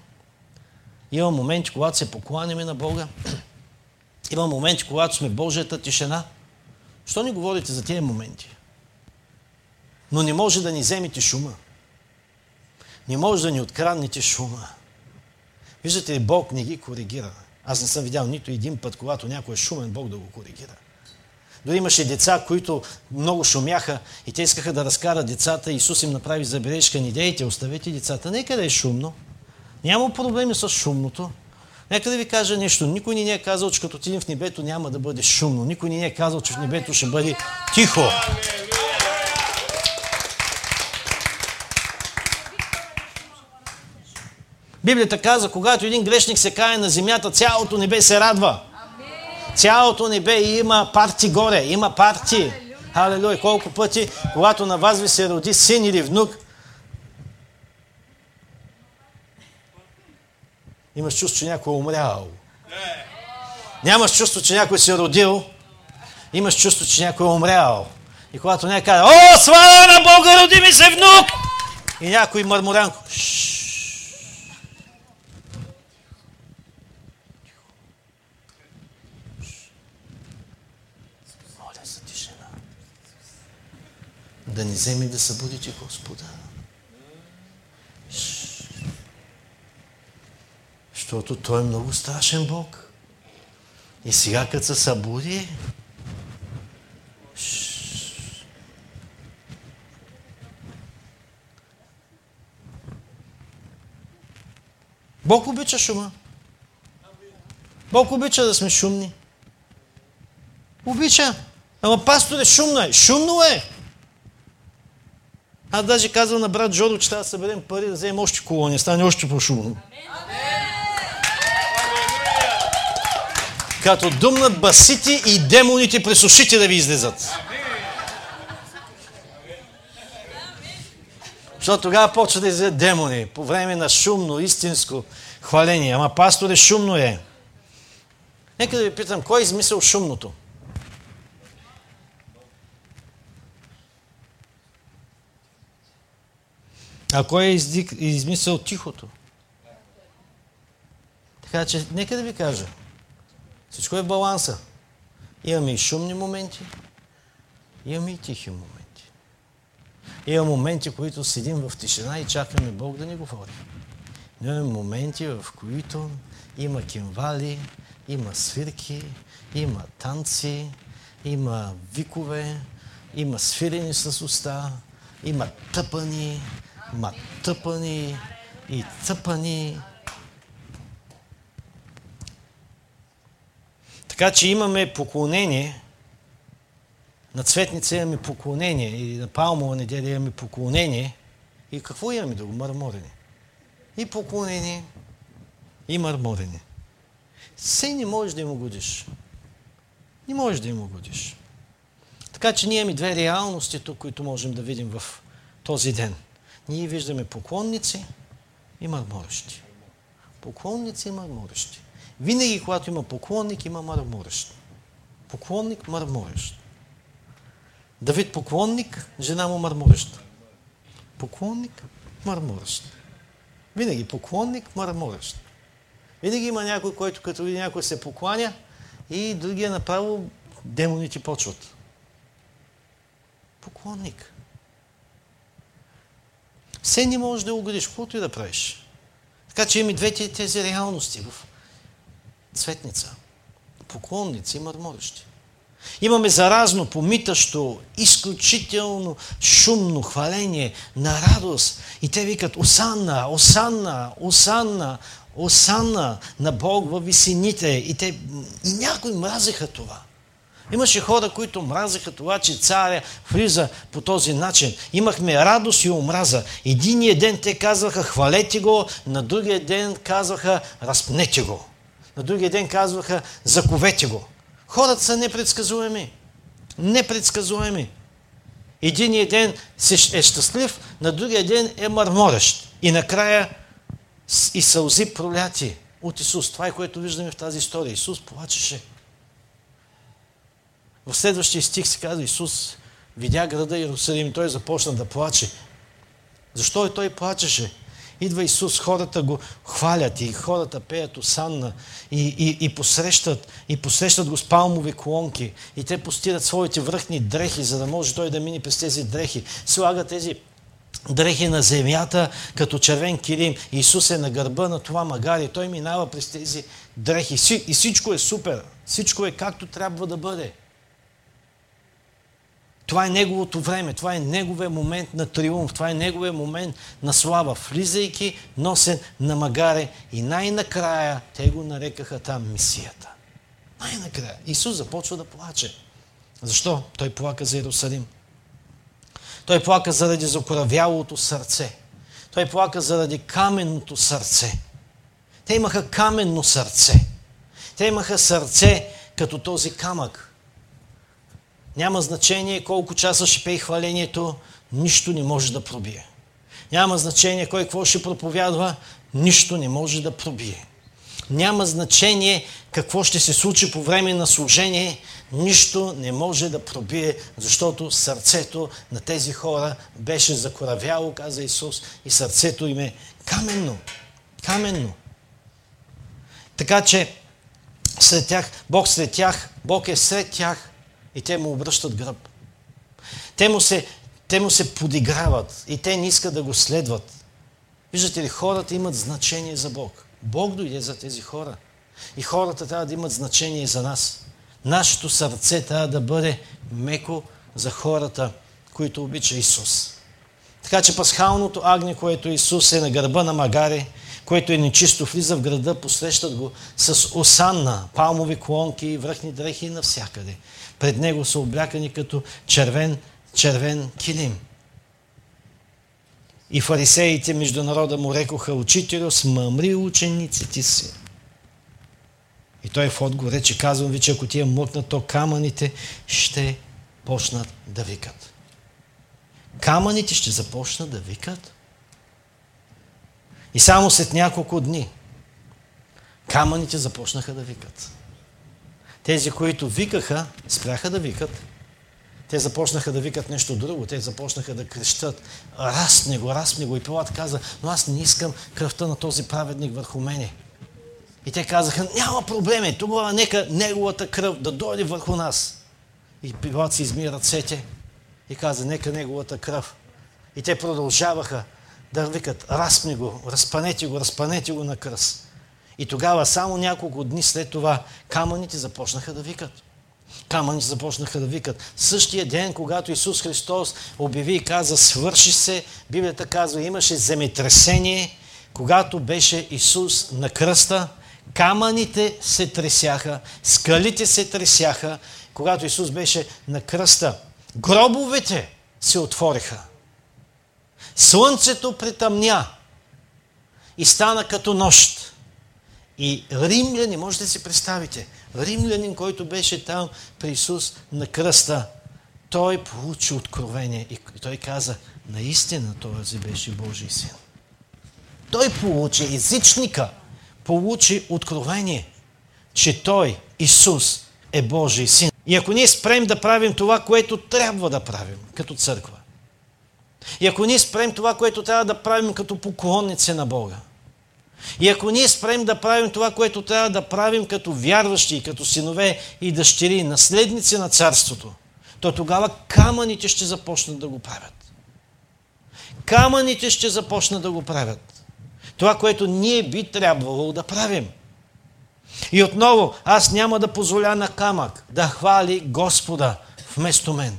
Има моменти, когато се покланяме на Бога. Има моменти, когато сме Божията тишина. Що не говорите за тези моменти? Но не може да ни вземете шума. Не може да ни откранете шума. Виждате ли, Бог не ги коригира. Аз не съм видял нито един път, когато някой е шумен, Бог да го коригира. Дори имаше деца, които много шумяха и те искаха да разкарат децата. Исус им направи забележка, не дейте, оставете децата. Нека да е шумно. Няма проблеми с шумното. Нека да ви кажа нещо. Никой не ни е казал, че като отидем в небето няма да бъде шумно. Никой не ни е казал, че в небето ще бъде тихо. Библията каза, когато един грешник се кае на земята, цялото небе се радва. Цялото небе има парти горе, има парти. Халелуя! Колко пъти, когато на вас ви се роди син или внук, имаш чувство, че някой е умрял. Нямаш чувство, че някой се е родил, имаш чувство, че някой е умрял. И когато някой казва, о, слава на Бога, роди ми се внук! И някой мърморянко, да ни вземе да събудите Господа. Защото Той е много страшен Бог. И сега, като се събуди, Бог обича шума. Бог обича да сме шумни. Обича. Ама пасторе, шумно е. Шумно е. Аз даже казвам на брат Жодо, че трябва да съберем пари да вземем още колони, стане още по-шумно. Като думнат басите и демоните през ушите да ви излезат. Защото тогава почва да излезат демони по време на шумно, истинско хваление. Ама пасторе, шумно е. Нека да ви питам, кой е измисъл шумното? А кой е измисъл тихото? Така че, нека да ви кажа. Всичко е в баланса. Имаме и шумни моменти, имаме и тихи моменти. Има моменти, които седим в тишина и чакаме Бог да ни говори. Но имаме моменти, в които има кимвали, има свирки, има танци, има викове, има свирени с уста, има тъпани, ма тъпани и цъпани. Така че имаме поклонение, на цветница имаме поклонение, и на палмова неделя имаме поклонение. И какво имаме друго? Мърморене. И поклонение, и мърморене. Все не можеш да им угодиш. Не можеш да им угодиш. Така че ние имаме две реалности тук, които можем да видим в този ден – ние виждаме поклонници и мърморещи. Поклонници и мърморещи. Винаги, когато има поклонник, има мърморещ. Поклонник, мърморещ. Давид поклонник, жена му мърмореща. Поклонник, мърморещ. Винаги поклонник, мърморещ. Винаги има някой, който като види някой се покланя и другия направо демоните почват. Поклонник. Все не можеш да угодиш, каквото и да правиш. Така че има двете тези реалности в цветница. Поклонници и мърморещи. Имаме заразно, помитащо, изключително шумно хваление на радост. И те викат Осанна, Осанна, Осанна, Осанна на Бог във висините. И, те, и някои мразеха това. Имаше хора, които мразеха това, че царя влиза по този начин. Имахме радост и омраза. Единия ден те казваха хвалете го, на другия ден казваха разпнете го. На другия ден казваха заковете го. Хората са непредсказуеми. Непредсказуеми. Единия ден е щастлив, на другия ден е мърморещ. И накрая и сълзи проляти от Исус. Това е което виждаме в тази история. Исус плачеше. В следващия стих се казва Исус видя града Иерусалим. Той започна да плаче. Защо и той плачеше? Идва Исус, хората го хвалят и хората пеят осанна и, и, и, посрещат, и посрещат го с палмови колонки и те постират своите връхни дрехи, за да може той да мине през тези дрехи. Слага тези дрехи на земята като червен килим. Исус е на гърба на това магари. Той минава през тези дрехи. И всичко е супер. Всичко е както трябва да бъде. Това е неговото време, това е неговия момент на триумф, това е неговия момент на слава, влизайки носен на магаре и най-накрая те го нарекаха там мисията. Най-накрая. Исус започва да плаче. Защо? Той плака за Иерусалим. Той плака заради закоравялото сърце. Той плака заради каменното сърце. Те имаха каменно сърце. Те имаха сърце като този камък. Няма значение колко часа ще пее хвалението, нищо не може да пробие. Няма значение кой какво ще проповядва, нищо не може да пробие. Няма значение какво ще се случи по време на служение, нищо не може да пробие, защото сърцето на тези хора беше закоравяло, каза Исус, и сърцето им е каменно. Каменно. Така че сред тях, Бог сред тях, Бог е сред тях, и те му обръщат гръб. Те му се, те му се подиграват и те не искат да го следват. Виждате ли, хората имат значение за Бог. Бог дойде за тези хора. И хората трябва да имат значение за нас. Нашето сърце трябва да бъде меко за хората, които обича Исус. Така че пасхалното агне, което Исус е на гърба на Магаре, което е нечисто, влиза в града, посрещат го с осанна, палмови клонки връхни дрехи навсякъде. Пред него са облякани като червен, червен килим. И фарисеите между народа му рекоха, учителю, смъмри учениците си. И той в отговор рече, казвам ви, че ако тия мъкнат, то камъните ще почнат да викат. Камъните ще започнат да викат. И само след няколко дни камъните започнаха да викат. Тези, които викаха, спряха да викат. Те започнаха да викат нещо друго. Те започнаха да крещат. Разпни го, разпни го. И Пилат каза, но аз не искам кръвта на този праведник върху мене. И те казаха, няма проблеми, тогава нека неговата кръв да дойде върху нас. И Пилат си изми ръцете и каза, нека неговата кръв. И те продължаваха да викат, разпни го, разпанете го, разпанете го на кръст. И тогава, само няколко дни след това, камъните започнаха да викат. Камъните започнаха да викат. Същия ден, когато Исус Христос обяви и каза, свърши се, Библията казва, имаше земетресение, когато беше Исус на кръста, камъните се тресяха, скалите се тресяха, когато Исус беше на кръста. Гробовете се отвориха. Слънцето притъмня и стана като нощ. И римляни, можете да си представите, римлянин, който беше там при Исус на кръста, той получи откровение и той каза, наистина този беше Божий син. Той получи, езичника, получи откровение, че той, Исус, е Божий син. И ако ние спрем да правим това, което трябва да правим като църква, и ако ние спрем това, което трябва да правим като поклонници на Бога, и ако ние спрем да правим това, което трябва да правим като вярващи, като синове и дъщери, наследници на царството, то тогава камъните ще започнат да го правят. Камъните ще започнат да го правят. Това, което ние би трябвало да правим. И отново, аз няма да позволя на камък да хвали Господа вместо мен.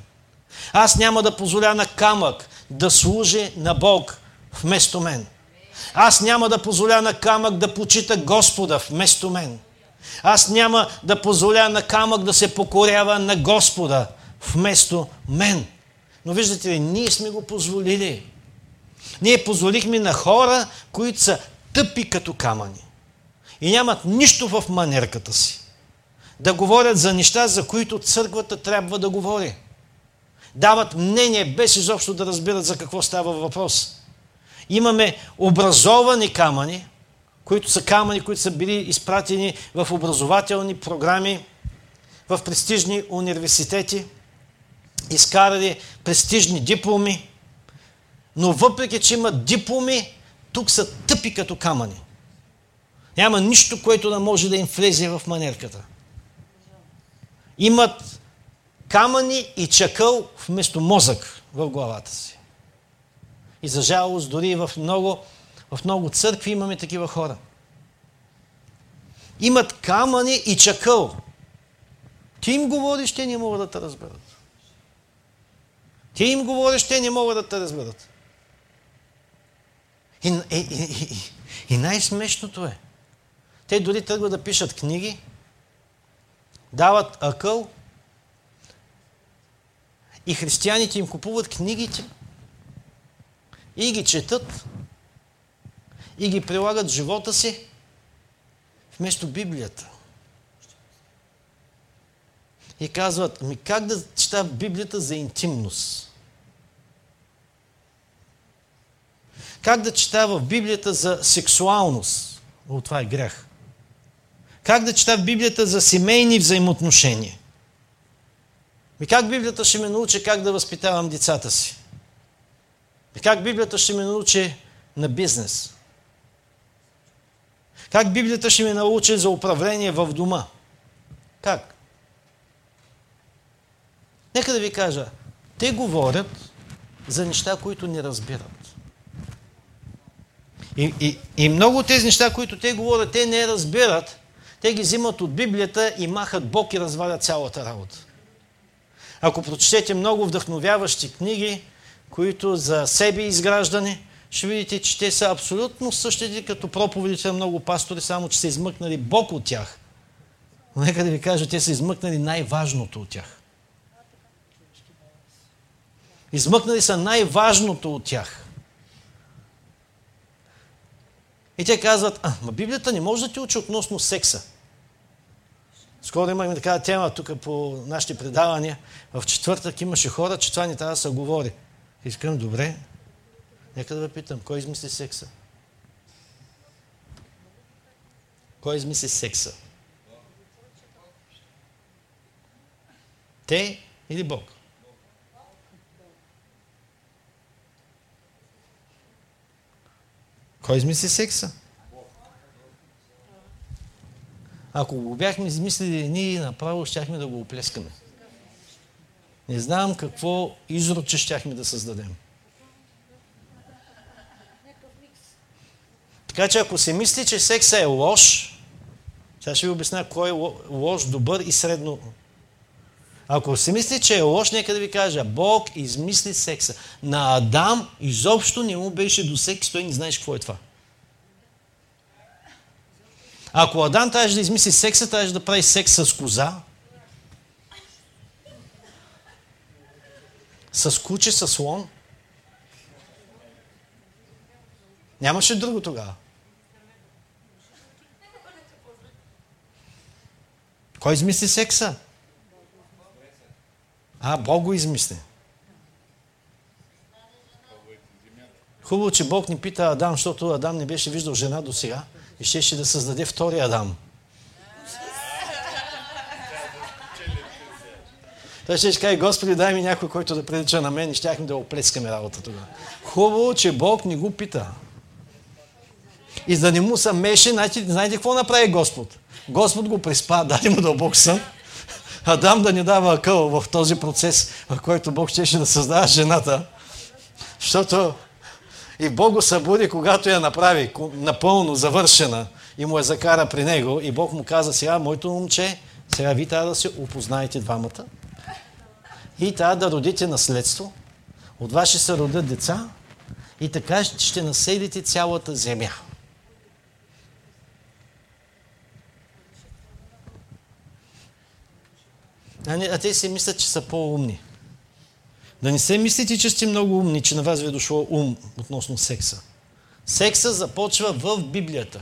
Аз няма да позволя на камък да служи на Бог вместо мен. Аз няма да позволя на камък да почита Господа вместо мен. Аз няма да позволя на камък да се покорява на Господа вместо мен. Но виждате ли, ние сме го позволили. Ние позволихме на хора, които са тъпи като камъни и нямат нищо в манерката си. Да говорят за неща, за които църквата трябва да говори. Дават мнение, без изобщо да разбират за какво става въпрос. Имаме образовани камъни, които са камъни, които са били изпратени в образователни програми, в престижни университети, изкарали престижни дипломи, но въпреки, че имат дипломи, тук са тъпи като камъни. Няма нищо, което да може да им влезе в манерката. Имат камъни и чакъл вместо мозък в главата си. И за жалост, дори в много, в много църкви имаме такива хора. Имат камъни и чакъл. Ти им говориш, те не могат да те разберат. Ти им говориш, те не могат да те разберат. И, и, и, и, най-смешното е, те дори тръгват да пишат книги, дават акъл и християните им купуват книгите и ги четат и ги прилагат в живота си вместо Библията. И казват, ми как да чета Библията за интимност? Как да чета в Библията за сексуалност? О, това е грех. Как да чета в Библията за семейни взаимоотношения? И как Библията ще ме научи как да възпитавам децата си? И как Библията ще ме научи на бизнес? Как Библията ще ме научи за управление в дома? Как? Нека да ви кажа, те говорят за неща, които не разбират. И, и, и много от тези неща, които те говорят, те не разбират, те ги взимат от Библията и махат Бог и развалят цялата работа. Ако прочетете много вдъхновяващи книги, които за себе изграждане, ще видите, че те са абсолютно същите като проповедите на много пастори, само че са измъкнали Бог от тях. Но нека да ви кажа, те са измъкнали най-важното от тях. Измъкнали са най-важното от тях. И те казват, а, ма Библията не може да ти учи относно секса. Скоро имахме такава тема тук по нашите предавания. В четвъртък имаше хора, че това не трябва да се говори. Искам, добре, нека да ви питам, кой измисли секса? Кой измисли секса? Те или Бог? Кой измисли секса? Ако го бяхме измислили ние, направо щяхме да го оплескаме. Не знам какво изроче щяхме да създадем. Така че ако се мисли, че секса е лош, сега ще ви обясня кой е лош, добър и средно. Ако се мисли, че е лош, нека да ви кажа, Бог измисли секса. На Адам изобщо не му беше до секс, той не знаеш какво е това. Ако Адам трябваше да измисли секса, трябваше да прави секс с коза, с куче, с слон. Нямаше друго тогава. Кой измисли секса? А, Бог го измисли. Хубаво, че Бог ни пита Адам, защото Адам не беше виждал жена до сега и щеше да създаде втори Адам. Той ще каже, Господи, дай ми някой, който да прилича на мен и щяхме да оплескаме работа тогава. Хубаво, че Бог ни го пита. И за да не му са меше, знаете, знаете какво направи Господ? Господ го приспа, даде му дълбок сън. Адам да ни дава акъл в този процес, в който Бог щеше да създава жената. Защото и Бог го събуди, когато я направи напълно завършена и му я закара при него. И Бог му каза, сега, моето момче, сега ви трябва да се опознаете двамата. И трябва да родите наследство. От вас ще се родят деца. и така ще населите цялата земя. А, те си мислят, че са по-умни. Да не се мислите, че сте много умни, че на вас ви е дошло ум относно секса. Секса започва в Библията.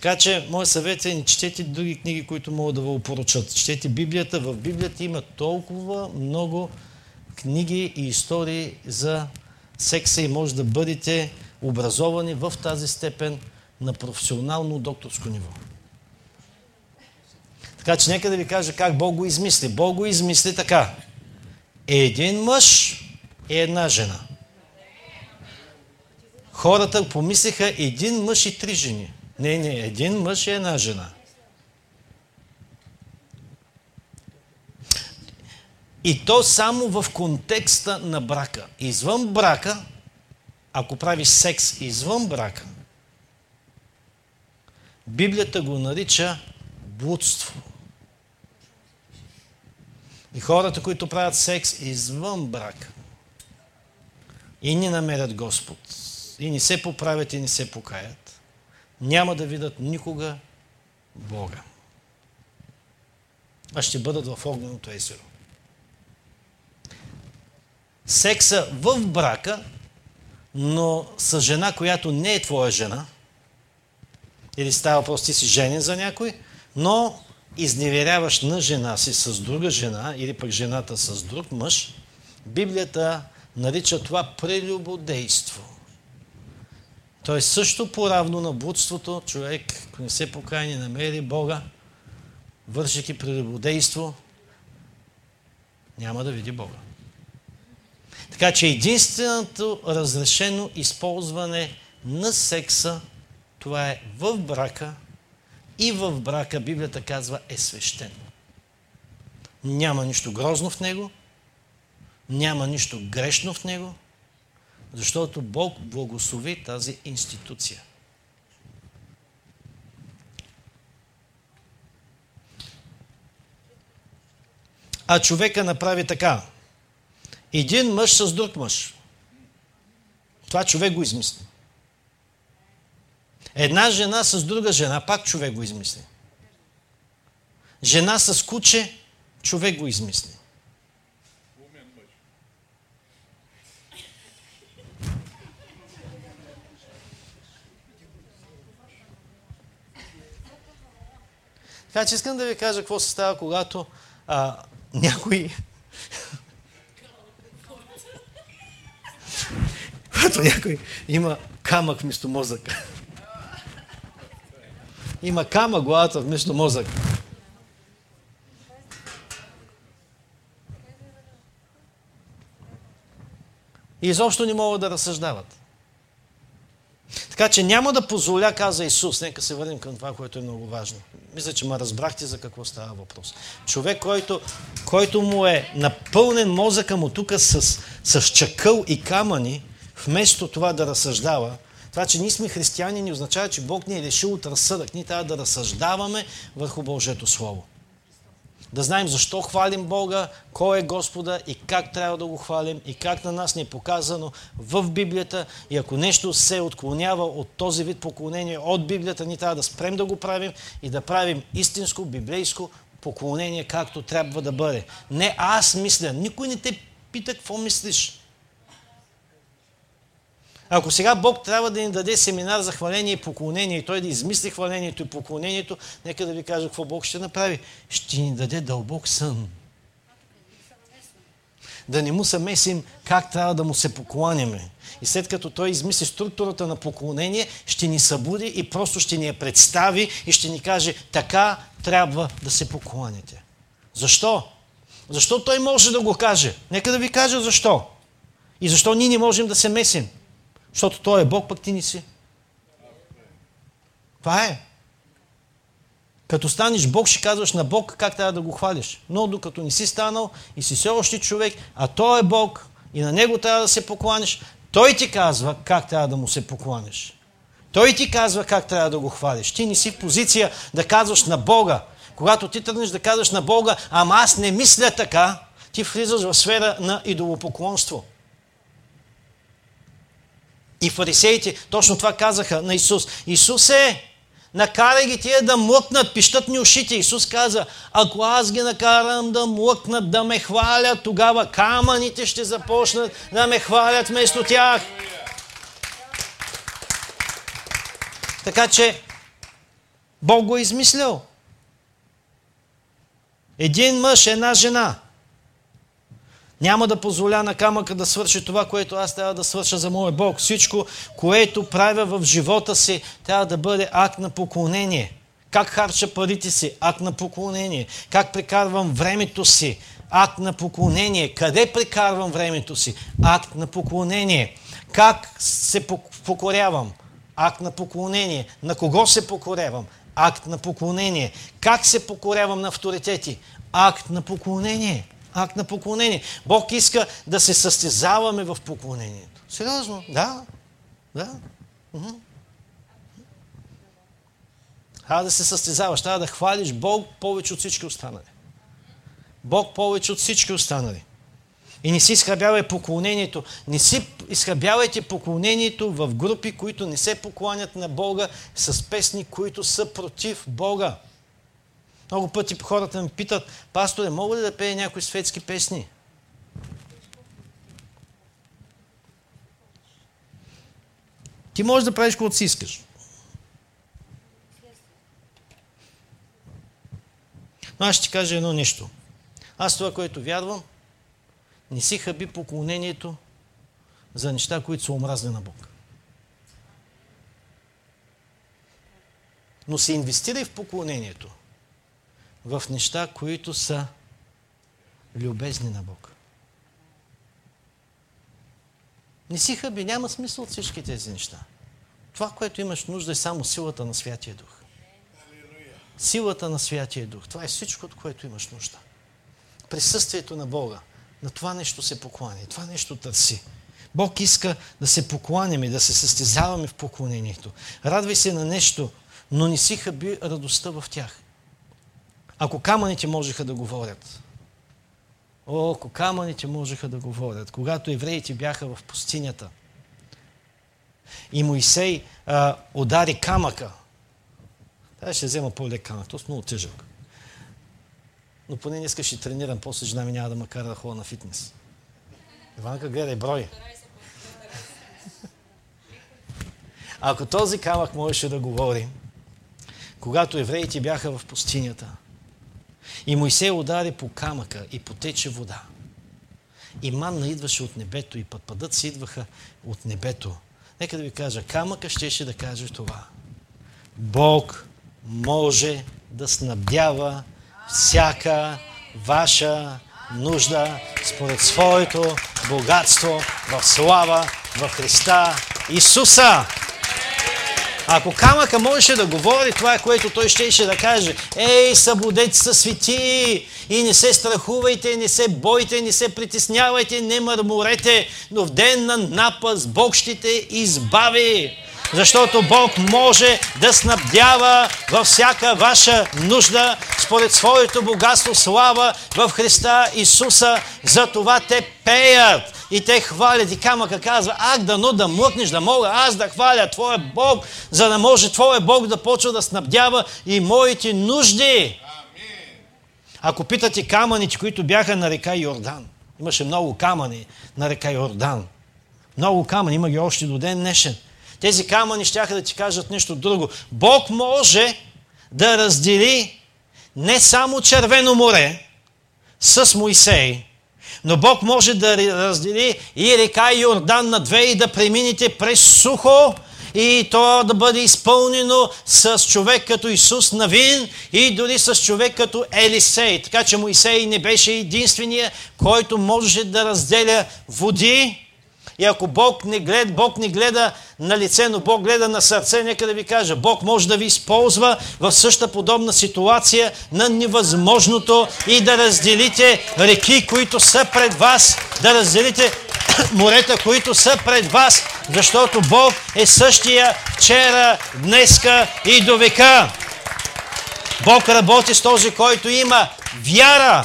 Така че, мой съвет е, не четете други книги, които могат да ви опоручат. Четете Библията. В Библията има толкова много книги и истории за секса и може да бъдете образовани в тази степен на професионално докторско ниво. Така че нека да ви кажа как Бог го измисли. Бог го измисли така. Един мъж и една жена. Хората помислиха един мъж и три жени. Не, не, един мъж и една жена. И то само в контекста на брака. Извън брака, ако правиш секс извън брака, Библията го нарича блудство. И хората, които правят секс извън брак и не намерят Господ, и не се поправят и не се покаят, няма да видят никога Бога. А ще бъдат в огненото езеро. Секса в брака, но с жена, която не е твоя жена, или става просто ти си женен за някой, но изневеряваш на жена си с друга жена или пък жената с друг мъж, Библията нарича това прелюбодейство. То е също поравно на блудството. Човек, ако не се покая, не намери Бога, вършики прелюбодейство, няма да види Бога. Така че единственото разрешено използване на секса, това е в брака – и в брака, Библията казва, е свещен. Няма нищо грозно в него, няма нищо грешно в него, защото Бог благослови тази институция. А човека направи така. Един мъж с друг мъж. Това човек го измисли. Една жена с друга жена, пак човек го измисли. Жена с куче, човек го измисли. Така че искам да ви кажа какво се става, когато а, някой... когато някой има камък вместо мозък. Има кама главата вместо мозък. И изобщо не могат да разсъждават. Така че няма да позволя, каза Исус. Нека се върнем към това, което е много важно. Мисля, че ме разбрахте за какво става въпрос. Човек, който, който му е напълнен мозъка му тук с, с чакъл и камъни, вместо това да разсъждава, това, че ние сме християни, не означава, че Бог ни е решил от разсъдък. Ние трябва да разсъждаваме върху Божието Слово. Да знаем защо хвалим Бога, кой е Господа и как трябва да го хвалим и как на нас ни е показано в Библията. И ако нещо се отклонява от този вид поклонение от Библията, ние трябва да спрем да го правим и да правим истинско библейско поклонение, както трябва да бъде. Не аз мисля, никой не те пита какво мислиш. Ако сега Бог трябва да ни даде семинар за хваление и поклонение и той да измисли хвалението и поклонението, нека да ви кажа какво Бог ще направи. Ще ни даде дълбок сън. Да не му се месим как трябва да му се покланяме. И след като той измисли структурата на поклонение, ще ни събуди и просто ще ни я представи и ще ни каже така трябва да се покланяте. Защо? Защо той може да го каже? Нека да ви кажа защо. И защо ние не можем да се месим. Защото Той е Бог, пък ти не си. Това е. Като станеш Бог, ще казваш на Бог как трябва да го хвалиш. Но докато не си станал и си все още човек, а Той е Бог и на Него трябва да се покланиш, Той ти казва как трябва да му се покланиш. Той ти казва как трябва да го хвалиш. Ти не си в позиция да казваш на Бога. Когато ти тръгнеш да казваш на Бога, ама аз не мисля така, ти влизаш в сфера на идолопоклонство. И фарисеите точно това казаха на Исус. Исус е, накарай ги тия да млъкнат, пищат ни ушите. Исус каза, ако аз ги накарам да млъкнат, да ме хвалят, тогава камъните ще започнат да ме хвалят вместо тях. Така че Бог го е измислял. Един мъж, една жена. Няма да позволя на камъка да свърши това, което аз трябва да свърша за моя Бог. Всичко, което правя в живота си, трябва да бъде акт на поклонение. Как харча парите си? Акт на поклонение. Как прекарвам времето си? Акт на поклонение. Къде прекарвам времето си? Акт на поклонение. Как се покорявам? Акт на поклонение. На кого се покорявам? Акт на поклонение. Как се покорявам на авторитети? Акт на поклонение. Акт на поклонение. Бог иска да се състезаваме в поклонението. Сериозно? Да. Да. Трябва да се състезаваш, трябва да хвалиш Бог повече от всички останали. Бог повече от всички останали. И не си изхабявай поклонението. Не си изхабявайте поклонението в групи, които не се покланят на Бога с песни, които са против Бога. Много пъти хората ме питат, пасторе, мога ли да пея някои светски песни? Ти можеш да правиш каквото си искаш. Но аз ще ти кажа едно нещо. Аз това, което вярвам, не си хаби поклонението за неща, които са омразни на Бог. Но се инвестирай в поклонението в неща, които са любезни на Бог. Не си хъби, няма смисъл от всички тези неща. Това, което имаш нужда е само силата на Святия Дух. Силата на Святия Дух. Това е всичко, от което имаш нужда. Присъствието на Бога. На това нещо се поклани. Това нещо търси. Бог иска да се покланяме, да се състезаваме в поклонението. Радвай се на нещо, но не си хаби радостта в тях. Ако камъните можеха да говорят, о, ако камъните можеха да говорят, когато евреите бяха в пустинята и Моисей а, удари камъка, Дай ще взема по-лек камък, то е много тъжък. Но поне днес ще тренирам, после жена ми няма да ме кара да ходя на фитнес. Иванка, гледай брой. Ако този камък можеше да говори, когато евреите бяха в пустинята, и Моисей удари по камъка и потече вода. И манна идваше от небето и пътпадът си идваха от небето. Нека да ви кажа, камъка щеше да каже това. Бог може да снабдява всяка ваша нужда според своето богатство в слава в Христа Исуса. Ако камъка можеше да говори това, което той щеше да каже, ей, събудете са свети и не се страхувайте, не се бойте, не се притеснявайте, не мърморете, но в ден на напас Бог ще те избави. Защото Бог може да снабдява във всяка ваша нужда според своето богатство слава в Христа Исуса. За това те пеят и те хвалят. И камъка казва, ак, дано да млъкнеш, да мога аз да хваля Твоя Бог, за да може Твоя Бог да почва да снабдява и моите нужди. Ако питате камъните, които бяха на река Йордан, имаше много камъни на река Йордан. Много камъни, има ги още до ден днешен. Тези камъни ще да ти кажат нещо друго. Бог може да раздели не само Червено море с Моисей, но Бог може да раздели и река Йордан на две и да премините през сухо и то да бъде изпълнено с човек като Исус Навин и дори с човек като Елисей. Така че Моисей не беше единствения, който можеше да разделя води и ако Бог не гледа, Бог не гледа на лице, но Бог гледа на сърце, нека да ви кажа, Бог може да ви използва в същата подобна ситуация на невъзможното и да разделите реки, които са пред вас, да разделите морета, които са пред вас, защото Бог е същия вчера, днеска и до века. Бог работи с този, който има вяра.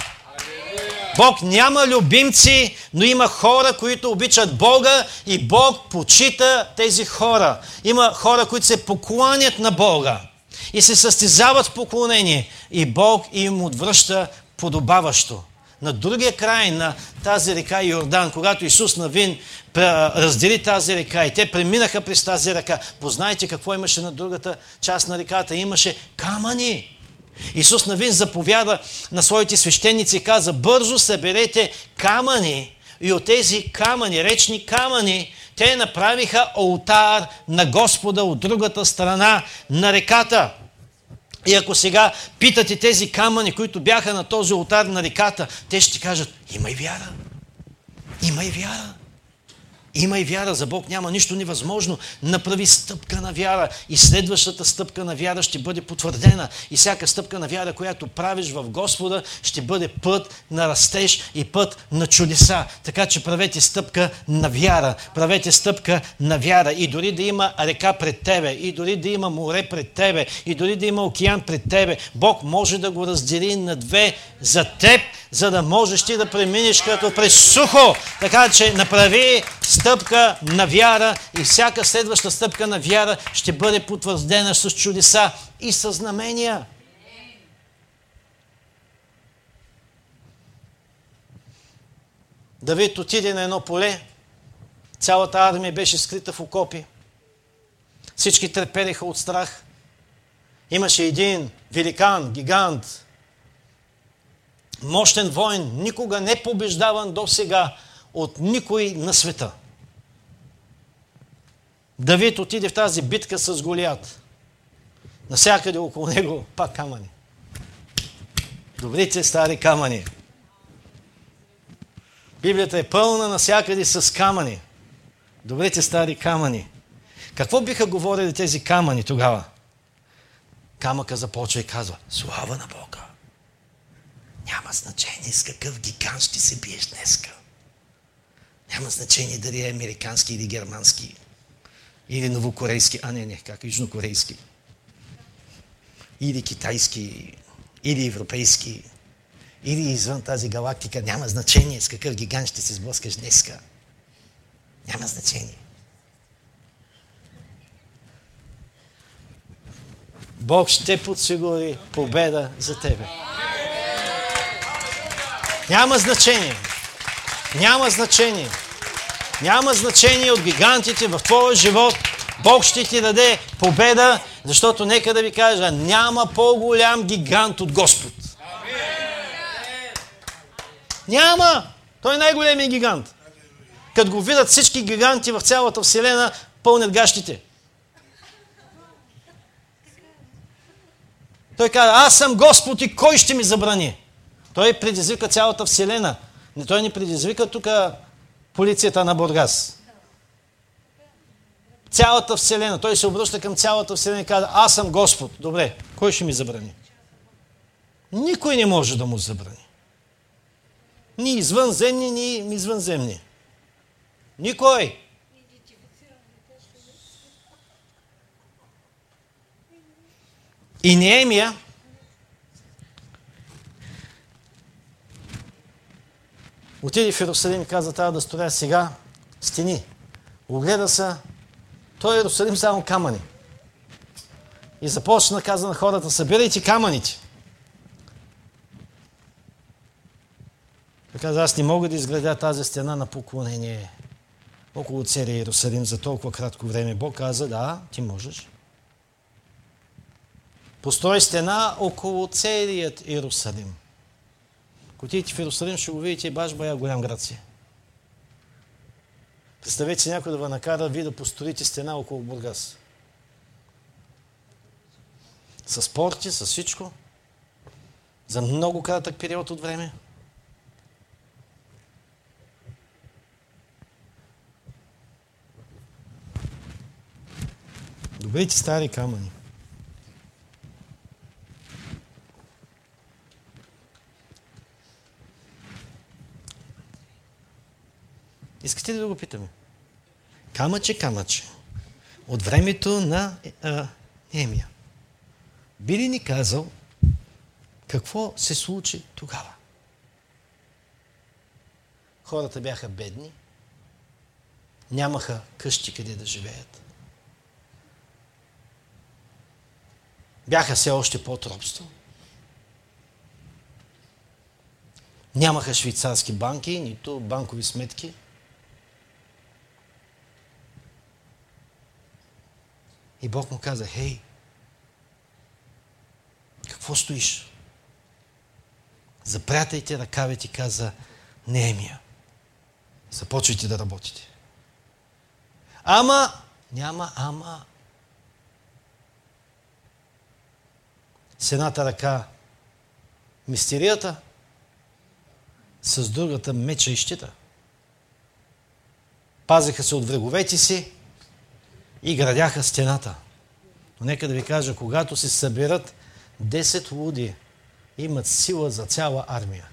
Бог няма любимци, но има хора, които обичат Бога и Бог почита тези хора. Има хора, които се покланят на Бога и се състезават в поклонение и Бог им отвръща подобаващо. На другия край на тази река Йордан, когато Исус Навин раздели тази река и те преминаха през тази река, познайте какво имаше на другата част на реката? Имаше камъни. Исус Навин заповяда на своите свещеници и каза, бързо съберете камъни и от тези камъни, речни камъни, те направиха алтар на Господа от другата страна на реката. И ако сега питате тези камъни, които бяха на този алтар на реката, те ще кажат, има и вяра. Има и вяра. Има и вяра, за Бог няма нищо невъзможно. Направи стъпка на вяра и следващата стъпка на вяра ще бъде потвърдена. И всяка стъпка на вяра, която правиш в Господа, ще бъде път на растеж и път на чудеса. Така че правете стъпка на вяра. Правете стъпка на вяра. И дори да има река пред тебе, и дори да има море пред тебе, и дори да има океан пред тебе, Бог може да го раздели на две за теб, за да можеш ти да преминеш като през сухо. Така че направи стъпка на вяра и всяка следваща стъпка на вяра ще бъде потвърдена с чудеса и с знамения. Давид отиде на едно поле, цялата армия беше скрита в окопи. Всички трепереха от страх. Имаше един великан, гигант, мощен воин, никога не побеждаван до сега от никой на света. Давид отиде в тази битка с Голият. Насякъде около него пак камъни. Добрите стари камъни. Библията е пълна насякъде с камъни. Добрите стари камъни. Какво биха говорили тези камъни тогава? Камъка започва и казва, слава на Бога. Няма значение с какъв гигант ще се биеш днеска. Няма значение дали е американски или германски. Или новокорейски, а не, не, как южнокорейски. Или китайски, или европейски, или извън тази галактика. Няма значение с какъв гигант ще се сблъскаш днеска. Няма значение. Бог ще подсигури победа за тебе. Няма значение. Няма значение. Няма значение от гигантите в твоя живот. Бог ще ти даде победа, защото нека да ви кажа, няма по-голям гигант от Господ. Няма! Той е най-големият гигант. Като го видят всички гиганти в цялата вселена, пълнят гащите. Той каза, аз съм Господ и кой ще ми забрани? Той предизвика цялата вселена. Той не предизвика тук полицията на Бургас. Цялата вселена. Той се обръща към цялата вселена и казва, аз съм Господ. Добре, кой ще ми забрани? Никой не може да му забрани. Ни извънземни, ни извънземни. Никой. И Неемия Отиде в Иерусалим и каза, трябва да строя сега стени. Огледа се, той е Иерусалим само камъни. И започна, каза на хората, събирайте камъните. Той каза, аз не мога да изградя тази стена на поклонение около целия Иерусалим за толкова кратко време. Бог каза, да, ти можеш. Построй стена около целият Иерусалим. Отидете в Иерусалим, ще го видите баш бая голям град си. Представете си някой да ви накара ви да построите стена около Бургас. С спорти, с всичко. За много кратък период от време. Добрите стари камъни. Искате ли да го питаме? Камъче, камъче. От времето на Емия. Би ли ни казал какво се случи тогава? Хората бяха бедни. Нямаха къщи къде да живеят. Бяха все още под робство. Нямаха швейцарски банки, нито банкови сметки. И Бог му каза, хей, какво стоиш? Запрятайте ръкавите, каза Неемия. Започвайте да работите. Ама, няма ама. С едната ръка мистерията, с другата меча и щита. Пазеха се от враговете си и градяха стената. Но нека да ви кажа, когато се съберат 10 луди, имат сила за цяла армия.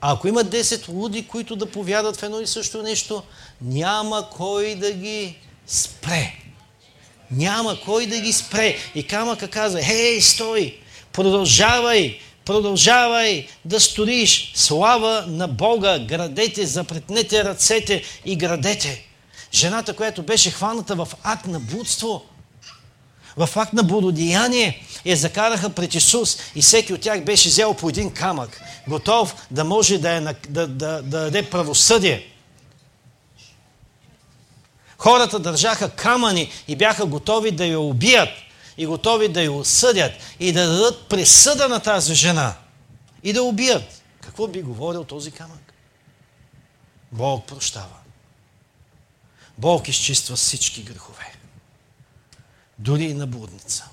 А ако има 10 луди, които да повядат в едно и също нещо, няма кой да ги спре. Няма кой да ги спре. И камъка казва, хей, стой, продължавай, продължавай да сториш слава на Бога, градете, запретнете ръцете и градете. Жената, която беше хваната в акт на блудство, в акт на блудодеяние, я закараха пред Исус и всеки от тях беше взел по един камък, готов да може да, е, да, да, да даде правосъдие. Хората държаха камъни и бяха готови да я убият и готови да я осъдят и да дадат присъда на тази жена и да убият. Какво би говорил този камък? Бог прощава. Бог изчиства всички грехове. Дори и на блудница.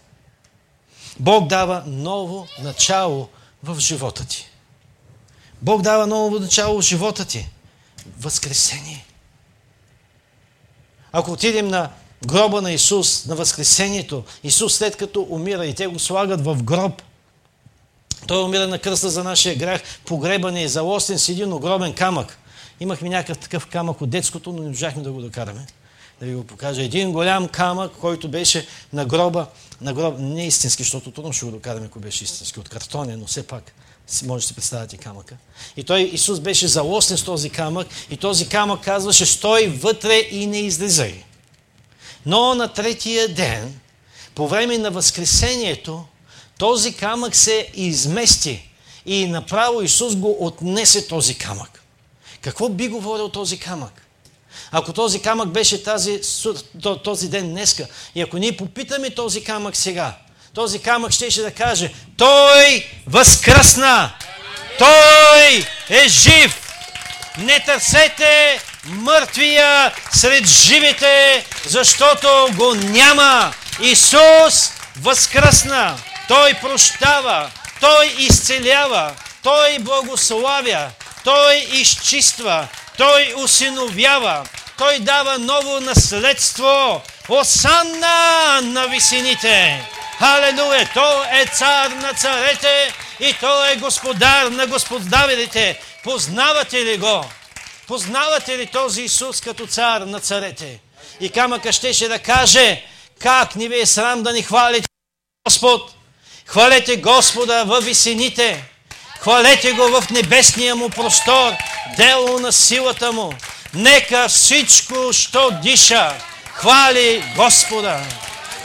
Бог дава ново начало в живота ти. Бог дава ново начало в живота ти. Възкресение. Ако отидем на гроба на Исус, на Възкресението, Исус след като умира и те го слагат в гроб, той умира на кръста за нашия грях, погребан е залостен с един огромен камък. Имахме някакъв такъв камък от детското, но не можахме да го докараме. Да ви го покажа. Един голям камък, който беше на гроба, на гроб, не истински, защото трудно ще го докараме, ако беше истински, от картоне, но все пак може да си представяте камъка. И той, Исус беше залостен с този камък и този камък казваше, стой вътре и не излизай. Но на третия ден, по време на Възкресението, този камък се измести и направо Исус го отнесе този камък. Какво би говорил този камък? Ако този камък беше тази, този ден днеска и ако ние попитаме този камък сега, този камък щеше да каже, той възкръсна, той е жив. Не търсете мъртвия сред живите, защото го няма. Исус възкръсна. Той прощава, Той изцелява, Той благославя, Той изчиства, Той усиновява, Той дава ново наследство. Осанна на висините! Халелуя! Той е цар на царете и Той е господар на господарите. Познавате ли го? Познавате ли този Исус като цар на царете? И камъка щеше да каже, как ни ви е срам да ни хвалите Господ? Хвалете Господа във висините. Хвалете го в небесния му простор, дело на силата му. Нека всичко, що диша, хвали Господа.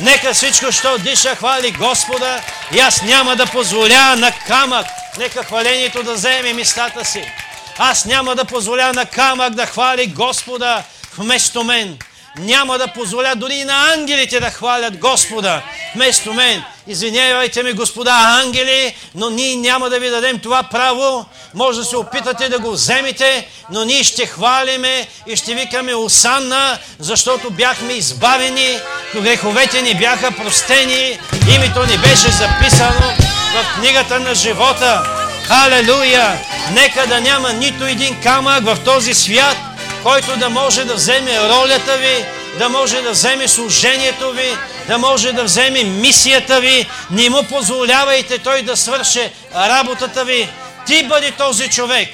Нека всичко, що диша, хвали Господа и аз няма да позволя на камък, нека хвалението да вземе местата си. Аз няма да позволя на камък да хвали Господа вместо мен. Няма да позволя дори и на ангелите да хвалят Господа вместо мен. Извинявайте ми, господа ангели, но ние няма да ви дадем това право. Може да се опитате да го вземете, но ние ще хвалиме и ще викаме Осанна, защото бяхме избавени, греховете ни бяха простени, името ни беше записано в книгата на живота. Халелуя! Нека да няма нито един камък в този свят, който да може да вземе ролята ви, да може да вземе служението ви, да може да вземе мисията ви. Не му позволявайте той да свърше работата ви. Ти бъди този човек.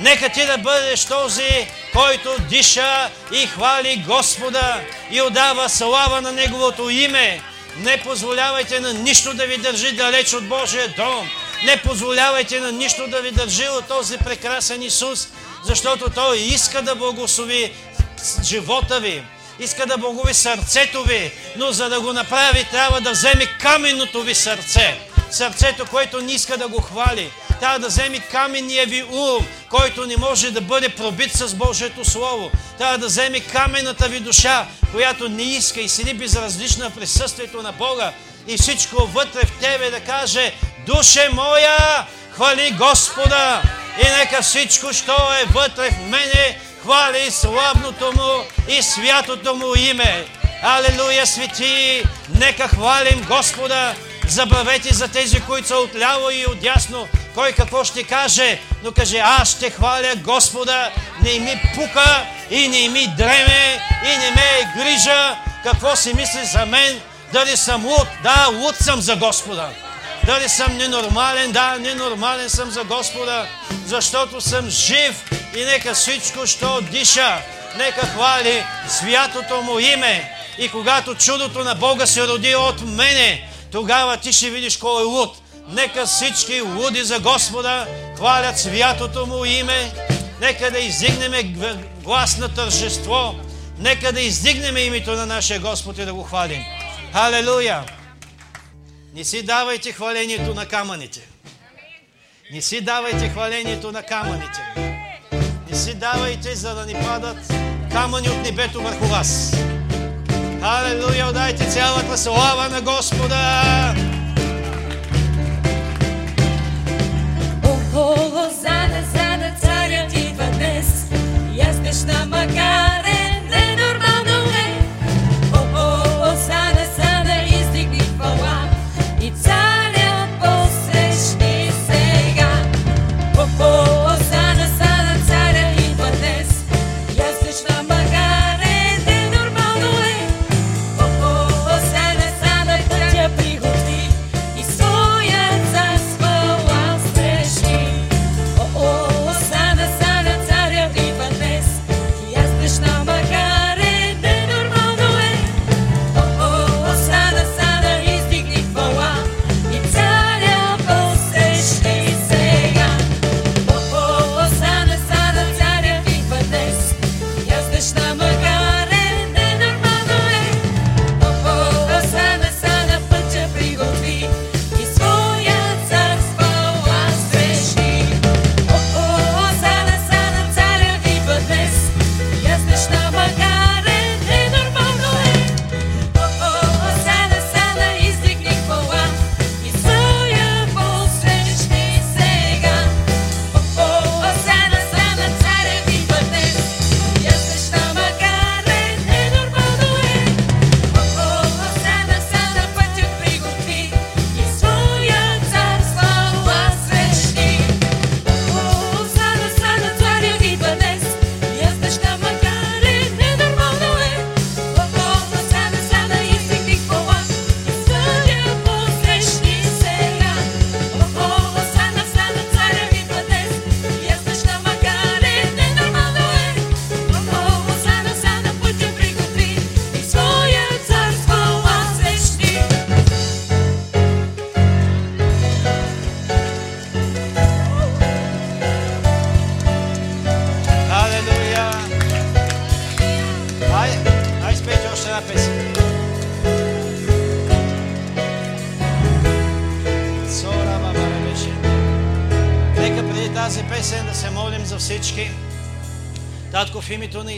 Нека ти да бъдеш този, който диша и хвали Господа и отдава слава на Неговото име. Не позволявайте на нищо да ви държи далеч от Божия дом. Не позволявайте на нищо да ви държи от този прекрасен Исус, защото Той иска да благослови живота ви, иска да благови сърцето ви, но за да го направи, трябва да вземе каменното ви сърце. Сърцето, което не иска да го хвали. Трябва да вземе каменния ви ум, който не може да бъде пробит с Божието Слово. Трябва да вземе каменната ви душа, която не иска и седи безразлична в присъствието на Бога. И всичко вътре в тебе да каже, душе моя, хвали Господа! И нека всичко, що е вътре в мене, хвали славното му и святото му име. Алелуя, свети! Нека хвалим Господа! Забравете за тези, които са отляво и отясно, кой какво ще каже, но каже, аз ще хваля Господа, не ми пука и не ми дреме и не ме е грижа, какво си мисли за мен, дали съм луд, да, луд съм за Господа. Дали съм ненормален, да, ненормален съм за Господа, защото съм жив и нека всичко, що диша, нека хвали святото му име. И когато чудото на Бога се роди от мене, тогава ти ще видиш кой е луд. Нека всички луди за Господа хвалят святото му име. Нека да издигнем глас на тържество. Нека да издигнем името на нашия Господ и да го хвалим. Халелуя! Не си давайте хвалението на камъните. Не си давайте хвалението на камъните. Си давайте, за да ни падат камъни от небето върху вас. Халелуя! Отдайте цялата слава на Господа!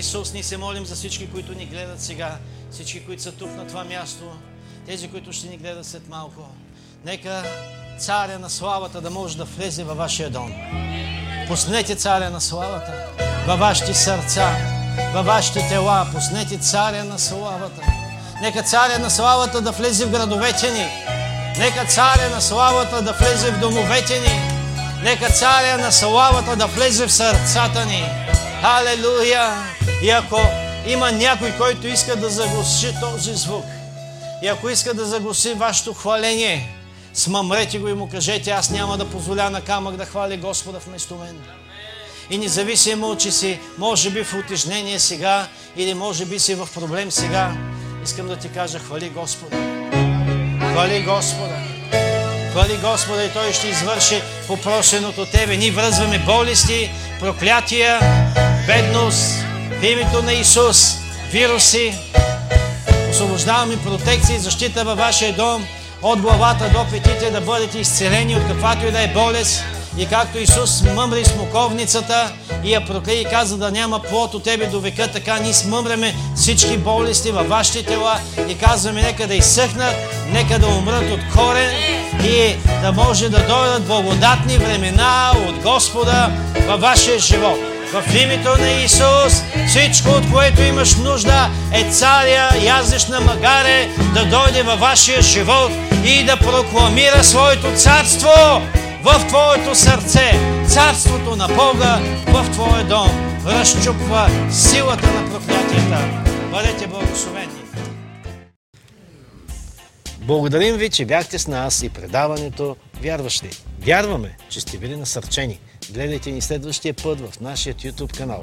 Исус ни се молим за всички, които ни гледат сега, всички, които са тук на това място, тези, които ще ни гледат след малко. Нека царя на славата да може да влезе във вашия дом. Пуснете царя на славата във вашите сърца, във вашите тела. Пуснете царя на славата. Нека царя на славата да влезе в градовете ни. Нека царя на славата да влезе в домовете ни. Нека царя на славата да влезе в сърцата ни. Халелуя! И ако има някой, който иска да заглуши този звук, и ако иска да заглуши вашето хваление, смъмрете го и му кажете, аз няма да позволя на камък да хвали Господа вместо мен. И независимо, че си може би в утежнение сега или може би си в проблем сега, искам да ти кажа, хвали Господа. Хвали Господа. Хвали Господа и Той ще извърши попросеното Тебе. Ние връзваме болести, проклятия, бедност в името на Исус, вируси. Освобождаваме протекция и защита във вашия дом от главата до петите да бъдете изцелени от каквато и да е болест. И както Исус мъмри смоковницата и я прокли и каза да няма плод от тебе до века, така ние смъмреме всички болести във вашите тела и казваме нека да изсъхнат, нека да умрат от корен и да може да дойдат благодатни времена от Господа във вашия живот. В името на Исус всичко, от което имаш нужда, е царя, яздеш на магаре, да дойде във вашия живот и да прокламира своето царство в твоето сърце. Царството на Бога в твоя дом разчупва силата на проклятията. Бъдете благословени! Благодарим ви, че бяхте с нас и предаването Вярващи. Вярваме, че сте били насърчени. Гледайте ни следващия път в нашия YouTube канал.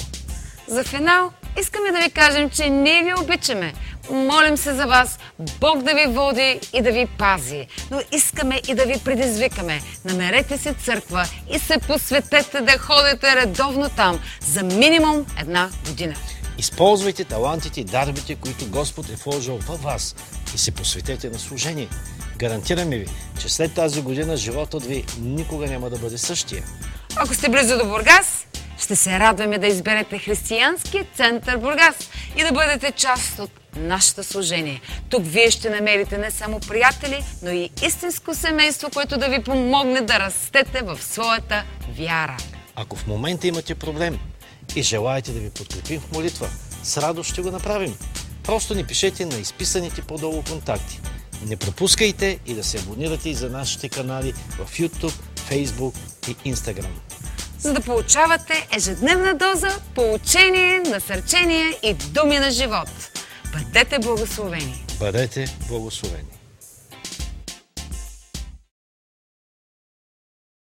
За финал искаме да ви кажем, че ние ви обичаме. Молим се за вас, Бог да ви води и да ви пази. Но искаме и да ви предизвикаме. Намерете си църква и се посветете да ходите редовно там за минимум една година. Използвайте талантите и дарбите, които Господ е вложил във вас и се посветете на служение. Гарантираме ви, че след тази година животът ви никога няма да бъде същия. Ако сте близо до Бургас, ще се радваме да изберете Християнския център Бургас и да бъдете част от нашето служение. Тук вие ще намерите не само приятели, но и истинско семейство, което да ви помогне да растете в своята вяра. Ако в момента имате проблем и желаете да ви подкрепим в молитва, с радост ще го направим. Просто ни пишете на изписаните по-долу контакти. Не пропускайте и да се абонирате и за нашите канали в YouTube, Facebook и Instagram. За да получавате ежедневна доза поучение, насърчение и думи на живот. Бъдете благословени! Бъдете благословени!